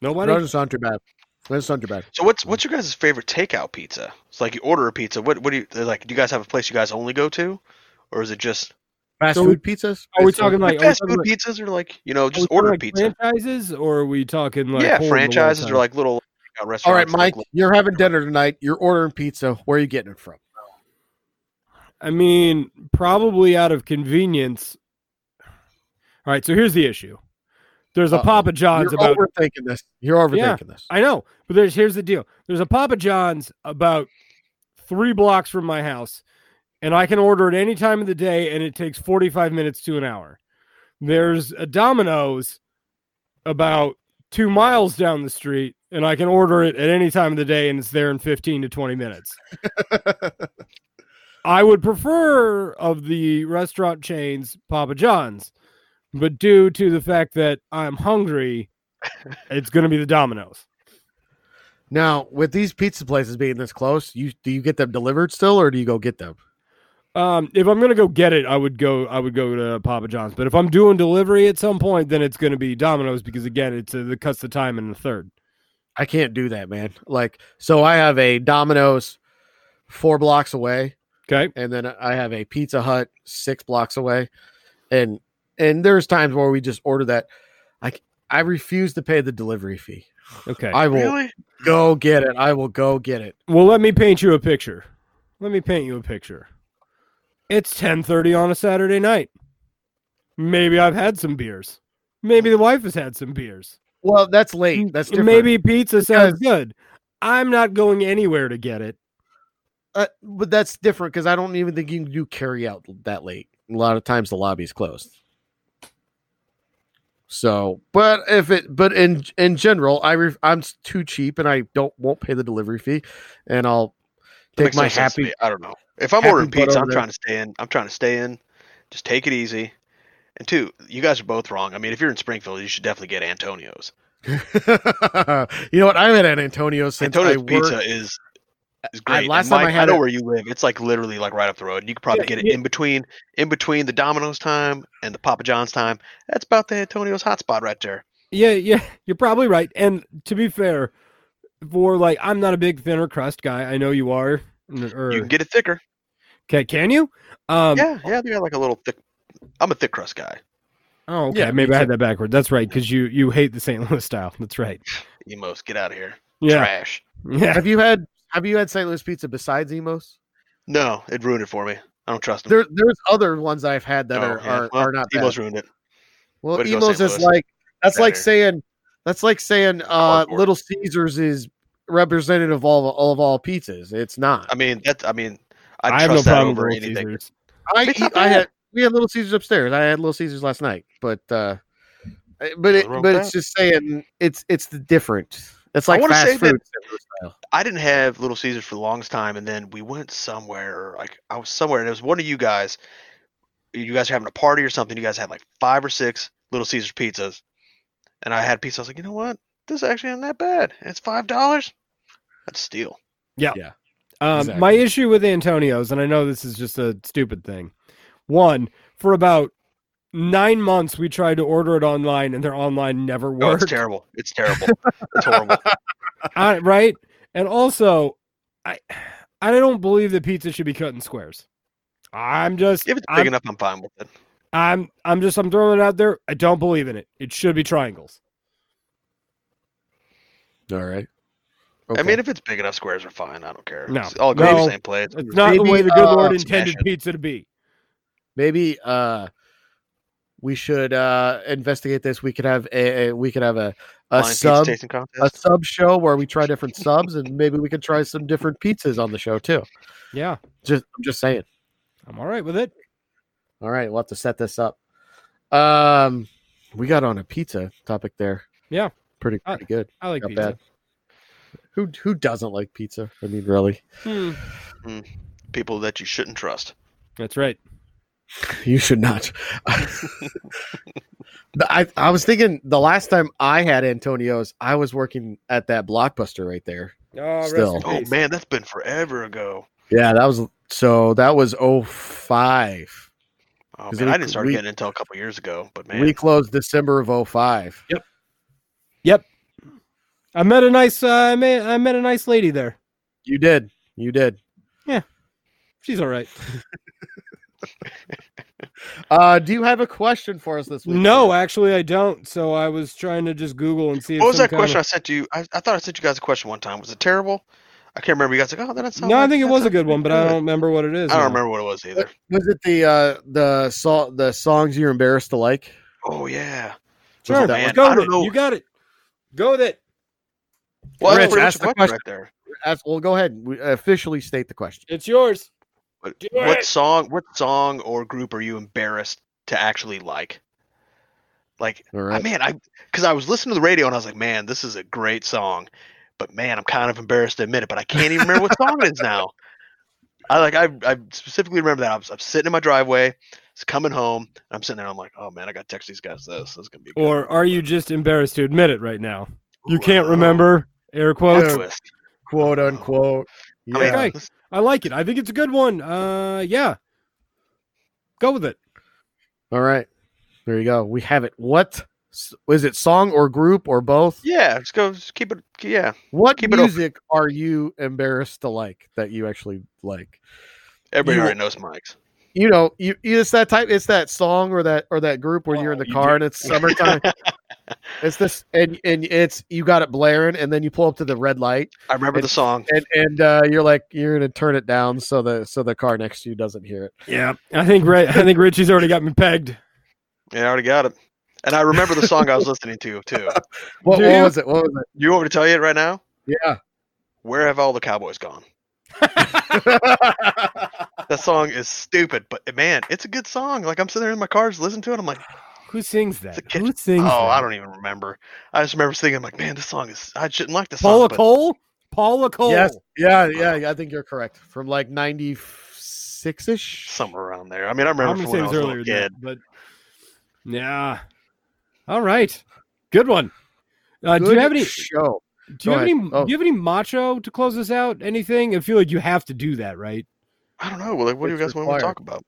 C: Nobody.
B: that doesn't sound too bad. That doesn't sound too bad.
D: So what's what's your guys' favorite takeout pizza? It's like you order a pizza. What what do you like? Do you guys have a place you guys only go to, or is it just
B: Fast
C: So-
B: food pizzas?
C: Are we talking like,
D: like
C: are we
D: fast food
C: like,
D: pizzas, or like you know just order
C: like
D: pizza?
C: franchises, or are we talking like
D: yeah,
C: hole in the wall
D: franchises or like little takeout restaurants.
B: All right,
D: like
B: Mike, you're having dinner tonight. You're ordering pizza. Where are you getting it from?
C: I mean, probably out of convenience. All right, so here's the issue. There's a
B: Uh-oh.
C: Papa John's
B: You're
C: about
B: overthinking this. You're overthinking this.
C: I know, but there's here's the deal. There's a Papa John's about three blocks from my house, and I can order it any time of the day, and it takes 45 minutes to an hour. There's a Domino's about two miles down the street, and I can order it at any time of the day, and it's there in 15 to 20 minutes. I would prefer of the restaurant chains Papa John's, but due to the fact that I'm hungry, it's going to be the Domino's.
B: Now, with these pizza places being this close, you do you get them delivered still, or do you go get them?
C: Um, if I'm gonna go get it, I would go. I would go to Papa John's. But if I'm doing delivery at some point, then it's gonna be Domino's because again, it's uh, it cuts the time in the third.
B: I can't do that, man. Like, so I have a Domino's four blocks away,
C: Okay.
B: and then I have a Pizza Hut six blocks away, and and there's times where we just order that. I I refuse to pay the delivery fee.
C: Okay.
B: I will
D: really?
B: go get it. I will go get it.
C: well, let me paint you a picture. Let me paint you a picture. It's 10:30 on a Saturday night. Maybe I've had some beers. Maybe the wife has had some beers.
B: Well, that's late. That's different.
C: maybe pizza sounds good. I'm not going anywhere to get it.
B: uh, but that's different because I don't even think you can do carry out that late. A lot of times the lobby's closed. So, but if it, but in in general, I I'm too cheap and I don't won't pay the delivery fee, and I'll take
D: makes no
B: my happy.
D: I don't know. If I'm ordering pizza, I'm
B: there.
D: trying to stay in. I'm trying to stay in. Just take it easy. And two, you guys are both wrong. I mean, if you're in Springfield, you should definitely get Antonio's.
B: you know what? I've had at Antonio's since
D: Antonio's
B: I worked.
D: pizza is is
B: I-
D: great.
B: last
D: and
B: time I
D: Mike,
B: had
D: know
B: it-
D: where you live. It's like literally like right up the road. And you could probably
C: Yeah,
D: get it
C: yeah.
D: in between in between the Domino's time and the Papa John's time. That's about the Antonio's hotspot right there.
C: Yeah, yeah, you're probably right. And to be fair, for like, I'm not a big thinner crust guy. I know you are. Or,
D: You can get it thicker.
C: Okay, can you? Um,
D: yeah, yeah, they got like a little thick. I'm a thick crust guy.
C: Oh, okay.
B: Yeah,
C: Maybe I had that backward. That's right, because you you hate the St. Louis style. That's right.
D: Imo's, get out of here.
C: Yeah,
D: Trash.
C: yeah.
B: Have you had Have you had St. Louis pizza besides Imo's?
D: No, it ruined it for me. I don't trust them.
B: There, there's other ones I've had that
D: Oh,
B: are,
D: yeah.
B: are,
D: Well,
B: are not bad.
D: Imo's ruined it.
B: Well,
D: Way Imo's
B: is
D: Louis.
B: like that's like saying that's like saying uh, Little Caesars is representative of all of all pizzas. It's not.
D: I mean, that. I mean, I'd
C: I have no
D: that
C: problem with
D: over
C: Little
D: anything.
C: Caesars.
B: I
D: It's
B: I had we had Little Caesars upstairs. I had Little Caesars last night, but uh, but it, but
D: with
B: it's just saying it's it's the different. It's like
D: wanna say
B: fast food.
D: I didn't have Little Caesars for the longest time, and then we went somewhere. Like I was somewhere, and it was one of you guys. You guys are having a party or something. You guys had like five or six Little Caesars pizzas, and I had pizza. I was like, you know what? This actually isn't that bad. It's five dollars. That's a steal.
C: Um,
B: Exactly.
C: My issue with Antonio's, and I know this is just a stupid thing. One, for about nine months, we tried to order it online, and their online never
D: Oh,
C: worked.
D: it's terrible. It's terrible. it's horrible.
C: I- right? And also, I I don't believe that pizza should be cut in squares. I'm just
D: If it's big
C: I'm,
D: enough, I'm fine with it.
C: I'm I'm just I'm throwing it out there. I don't believe in it. It should be triangles.
B: All right.
D: I mean, if it's big enough, squares are fine. I don't care.
C: No.
D: It's all go
C: No.
D: the same place.
C: It's not the way the good
B: uh,
C: Lord intended pizza to be.
B: maybe uh we should uh investigate this we could have a, a we could have a a
D: Blind
B: sub a sub show where we try different subs and maybe we could try some different pizzas on the show too
C: Yeah,
B: just i'm just saying
C: I'm all right with it.
B: All right we'll have to set this up um we got on a pizza topic there
C: Yeah.
B: pretty pretty good
C: I like
B: not
C: pizza.
B: bad who who doesn't like pizza i mean really
C: Hmm,
D: People that you shouldn't trust.
C: that's right.
B: You should not. I I was thinking the last time I had Antonio's, I was working at that blockbuster right there.
C: Oh, rest
B: Still.
D: Oh man, that's been forever ago.
B: Yeah, that was so that was 05.
D: Oh
B: 'Cause
D: man,
B: we-
D: I didn't start
B: we-
D: getting until a couple years ago. But man,
B: We closed December of 05.
C: Yep. Yep. I met a nice uh, I met I met a nice lady there.
B: You did. You did. Yeah.
C: She's all right.
B: Uh do you have a question for us this week?
C: No, actually I don't. So I was trying to just Google and see. if
D: what was that question I
C: kind
D: sent you? I, I thought I sent you guys a question one time. Was it terrible? I can't remember. You guys like, oh, that's
C: Of... No, I think it was a good one, but I don't remember what it is.
D: I don't
C: now.
D: remember what it was either.
B: Was it the uh the so- the songs you're embarrassed to like?
D: Oh yeah.
C: Sure,
B: that
D: man,
C: go
D: I
C: with it.
D: know.
C: You got it. Go with it.
D: Well,
B: Rich,
D: that's pretty much
B: ask
D: the
B: the
D: question
B: question.
D: right there.
B: Ask, well, go ahead. We officially state the question.
C: It's yours.
D: What,
C: Do
D: what
C: it.
D: song? What song or group are you embarrassed to actually like? Like,
B: All
D: I
B: right.
D: man, I because I was listening to the radio and I was like, man, this is a great song, but man, I'm kind of embarrassed to admit it, but I can't even remember what song it is now. I like I I specifically remember that I was, I'm sitting in my driveway, it's coming home, and I'm sitting there, I'm like, oh man, I got to text these guys this. This is gonna be. good.
C: Or are you just embarrassed to admit it right now? You can't remember air quotes.
D: Twist.
B: Quote unquote.
D: I
B: Yeah.
C: Okay. I like it. I think it's a good one. Uh, yeah. Go with it.
B: All right. There you go. We have it. What s- is it? Song or group or both?
D: yeah, just go, just keep it. Yeah,
B: What
D: Keep it
B: music are you embarrassed to like that you actually like?
D: everybody
B: You-
D: already knows Mike's.
B: You know, you it's that type. It's that song or that or that group where you're in
C: Oh,
B: the
C: you
B: car
C: do.
B: and it's summertime. it's this and and it's you got it blaring and then you pull up to the red light
D: I remember
B: And-
D: the song.
B: and and uh, you're like you're gonna turn it down so the so the car next to you doesn't hear it.
C: Yeah. I think Ri- I think Richie's already got me pegged.
D: Yeah, I already got it. And I remember the song I was listening to too.
B: What, what was it? What was it?
D: You want me to tell you it right now?
B: Yeah.
D: Where have all the cowboys gone? That song is stupid, but man, it's a good song. Like I'm sitting there in my car, just listening to it. I'm like,
C: Who sings that?
D: a kid-
C: Who sings
D: oh,
C: that?
D: I don't even remember. I just remember thinking, like, man, this song is. I shouldn't like this
C: Paula
D: song. but
C: Cole? Paula Cole.
B: yes. Yeah. Yeah. I think you're correct. From like ninety six ish.
D: somewhere around there. I mean, I remember
C: I'm
D: from when I was
C: was
D: a
C: earlier
D: kid.
C: that, but yeah. All right. Good one. Uh, do you have any
B: show?
C: do you
B: Go
C: have any.
B: Oh.
C: do you have any macho to close this out? Anything? I feel like you have to do that, right?
D: I don't know. Well, like, what do you
B: It's
D: guys want to talk about?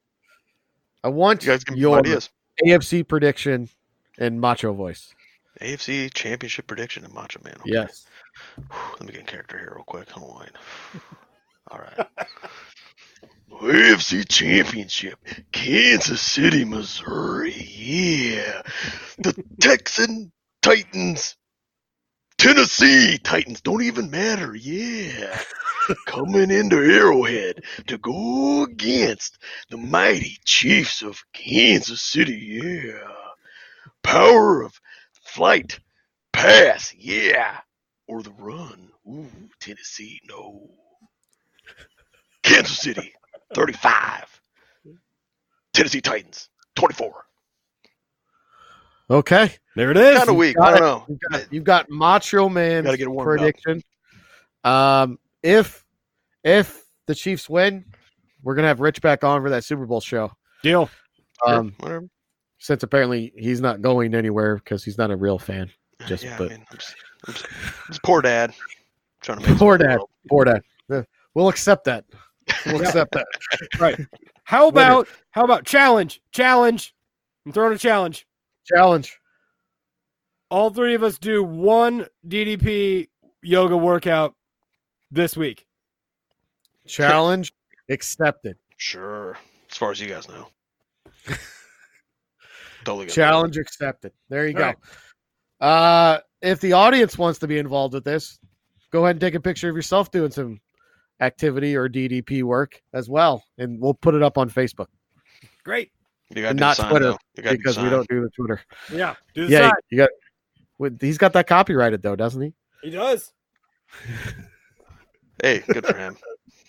B: I want
D: You guys give me
B: your
D: ideas.
B: AFC prediction and macho voice.
D: AFC Championship prediction and Macho Man. Okay.
B: Yes.
D: Let me get in character here real quick. Hold on. All right. AFC Championship, Kansas City, Missouri. Yeah. The Texan Titans, Tennessee Titans don't even matter. Yeah. Coming into Arrowhead to go against the mighty Chiefs of Kansas City. Yeah. Power of flight, pass. Yeah. Or the run. Ooh, Tennessee, no. Kansas City, 35. Tennessee Titans, 24.
B: Okay.
C: There it is.
D: Kind of weak. I don't know.
B: You've got, you've got Macho Man's
D: Gotta get it up.
B: prediction. Um, if if the Chiefs win, we're gonna have Rich back on for that Super Bowl show.
C: Deal.
B: Um,
D: whatever.
B: since apparently he's not going anywhere because he's not a real fan. just
D: yeah,
B: put-
D: man, I'm just, I'm just, just poor dad. Trying to make
B: Poor dad.
D: world.
B: Poor dad. We'll accept that. We'll accept that.
C: Right. How about how about challenge? Challenge. I'm throwing a challenge.
B: Challenge.
C: All three of us do one DDP yoga workout this week.
B: Challenge accepted.
D: Sure. As far as you guys know. totally good.
B: Challenge accepted. There you
C: All
B: go.
C: right.
B: Uh, if the audience wants to be involved with this, go ahead and take a picture of yourself doing some activity or DDP work as well, and we'll put it up on Facebook
C: Great.
D: You gotta
B: and
D: do the
B: not
D: sign,
B: Twitter.
D: You gotta do the
B: because we don't do the Twitter.
C: Yeah. Do the
B: Yeah,
C: sign.
B: you got. with- He's got that copyrighted though, doesn't he?
C: He does.
D: Hey, good for him.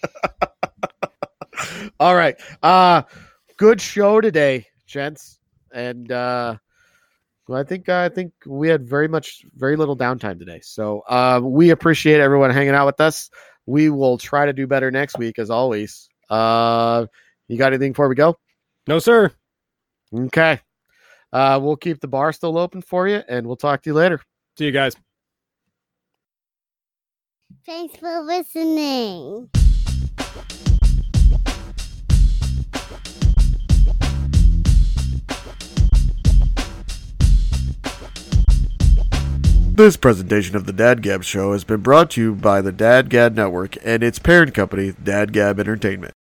B: All right. Uh good show today, gents. And uh well, I think I think we had very much very little downtime today. So uh we appreciate everyone hanging out with us. We will try to do better next week as always. Uh you got anything before we go?
C: No, sir.
B: Okay. Uh we'll keep the bar still open for you and we'll talk to you later.
C: See you guys.
A: Thanks for listening.
B: This presentation of the Dad Gab Show has been brought to you by the Dad Gab Network and its parent company, Dad Gab Entertainment.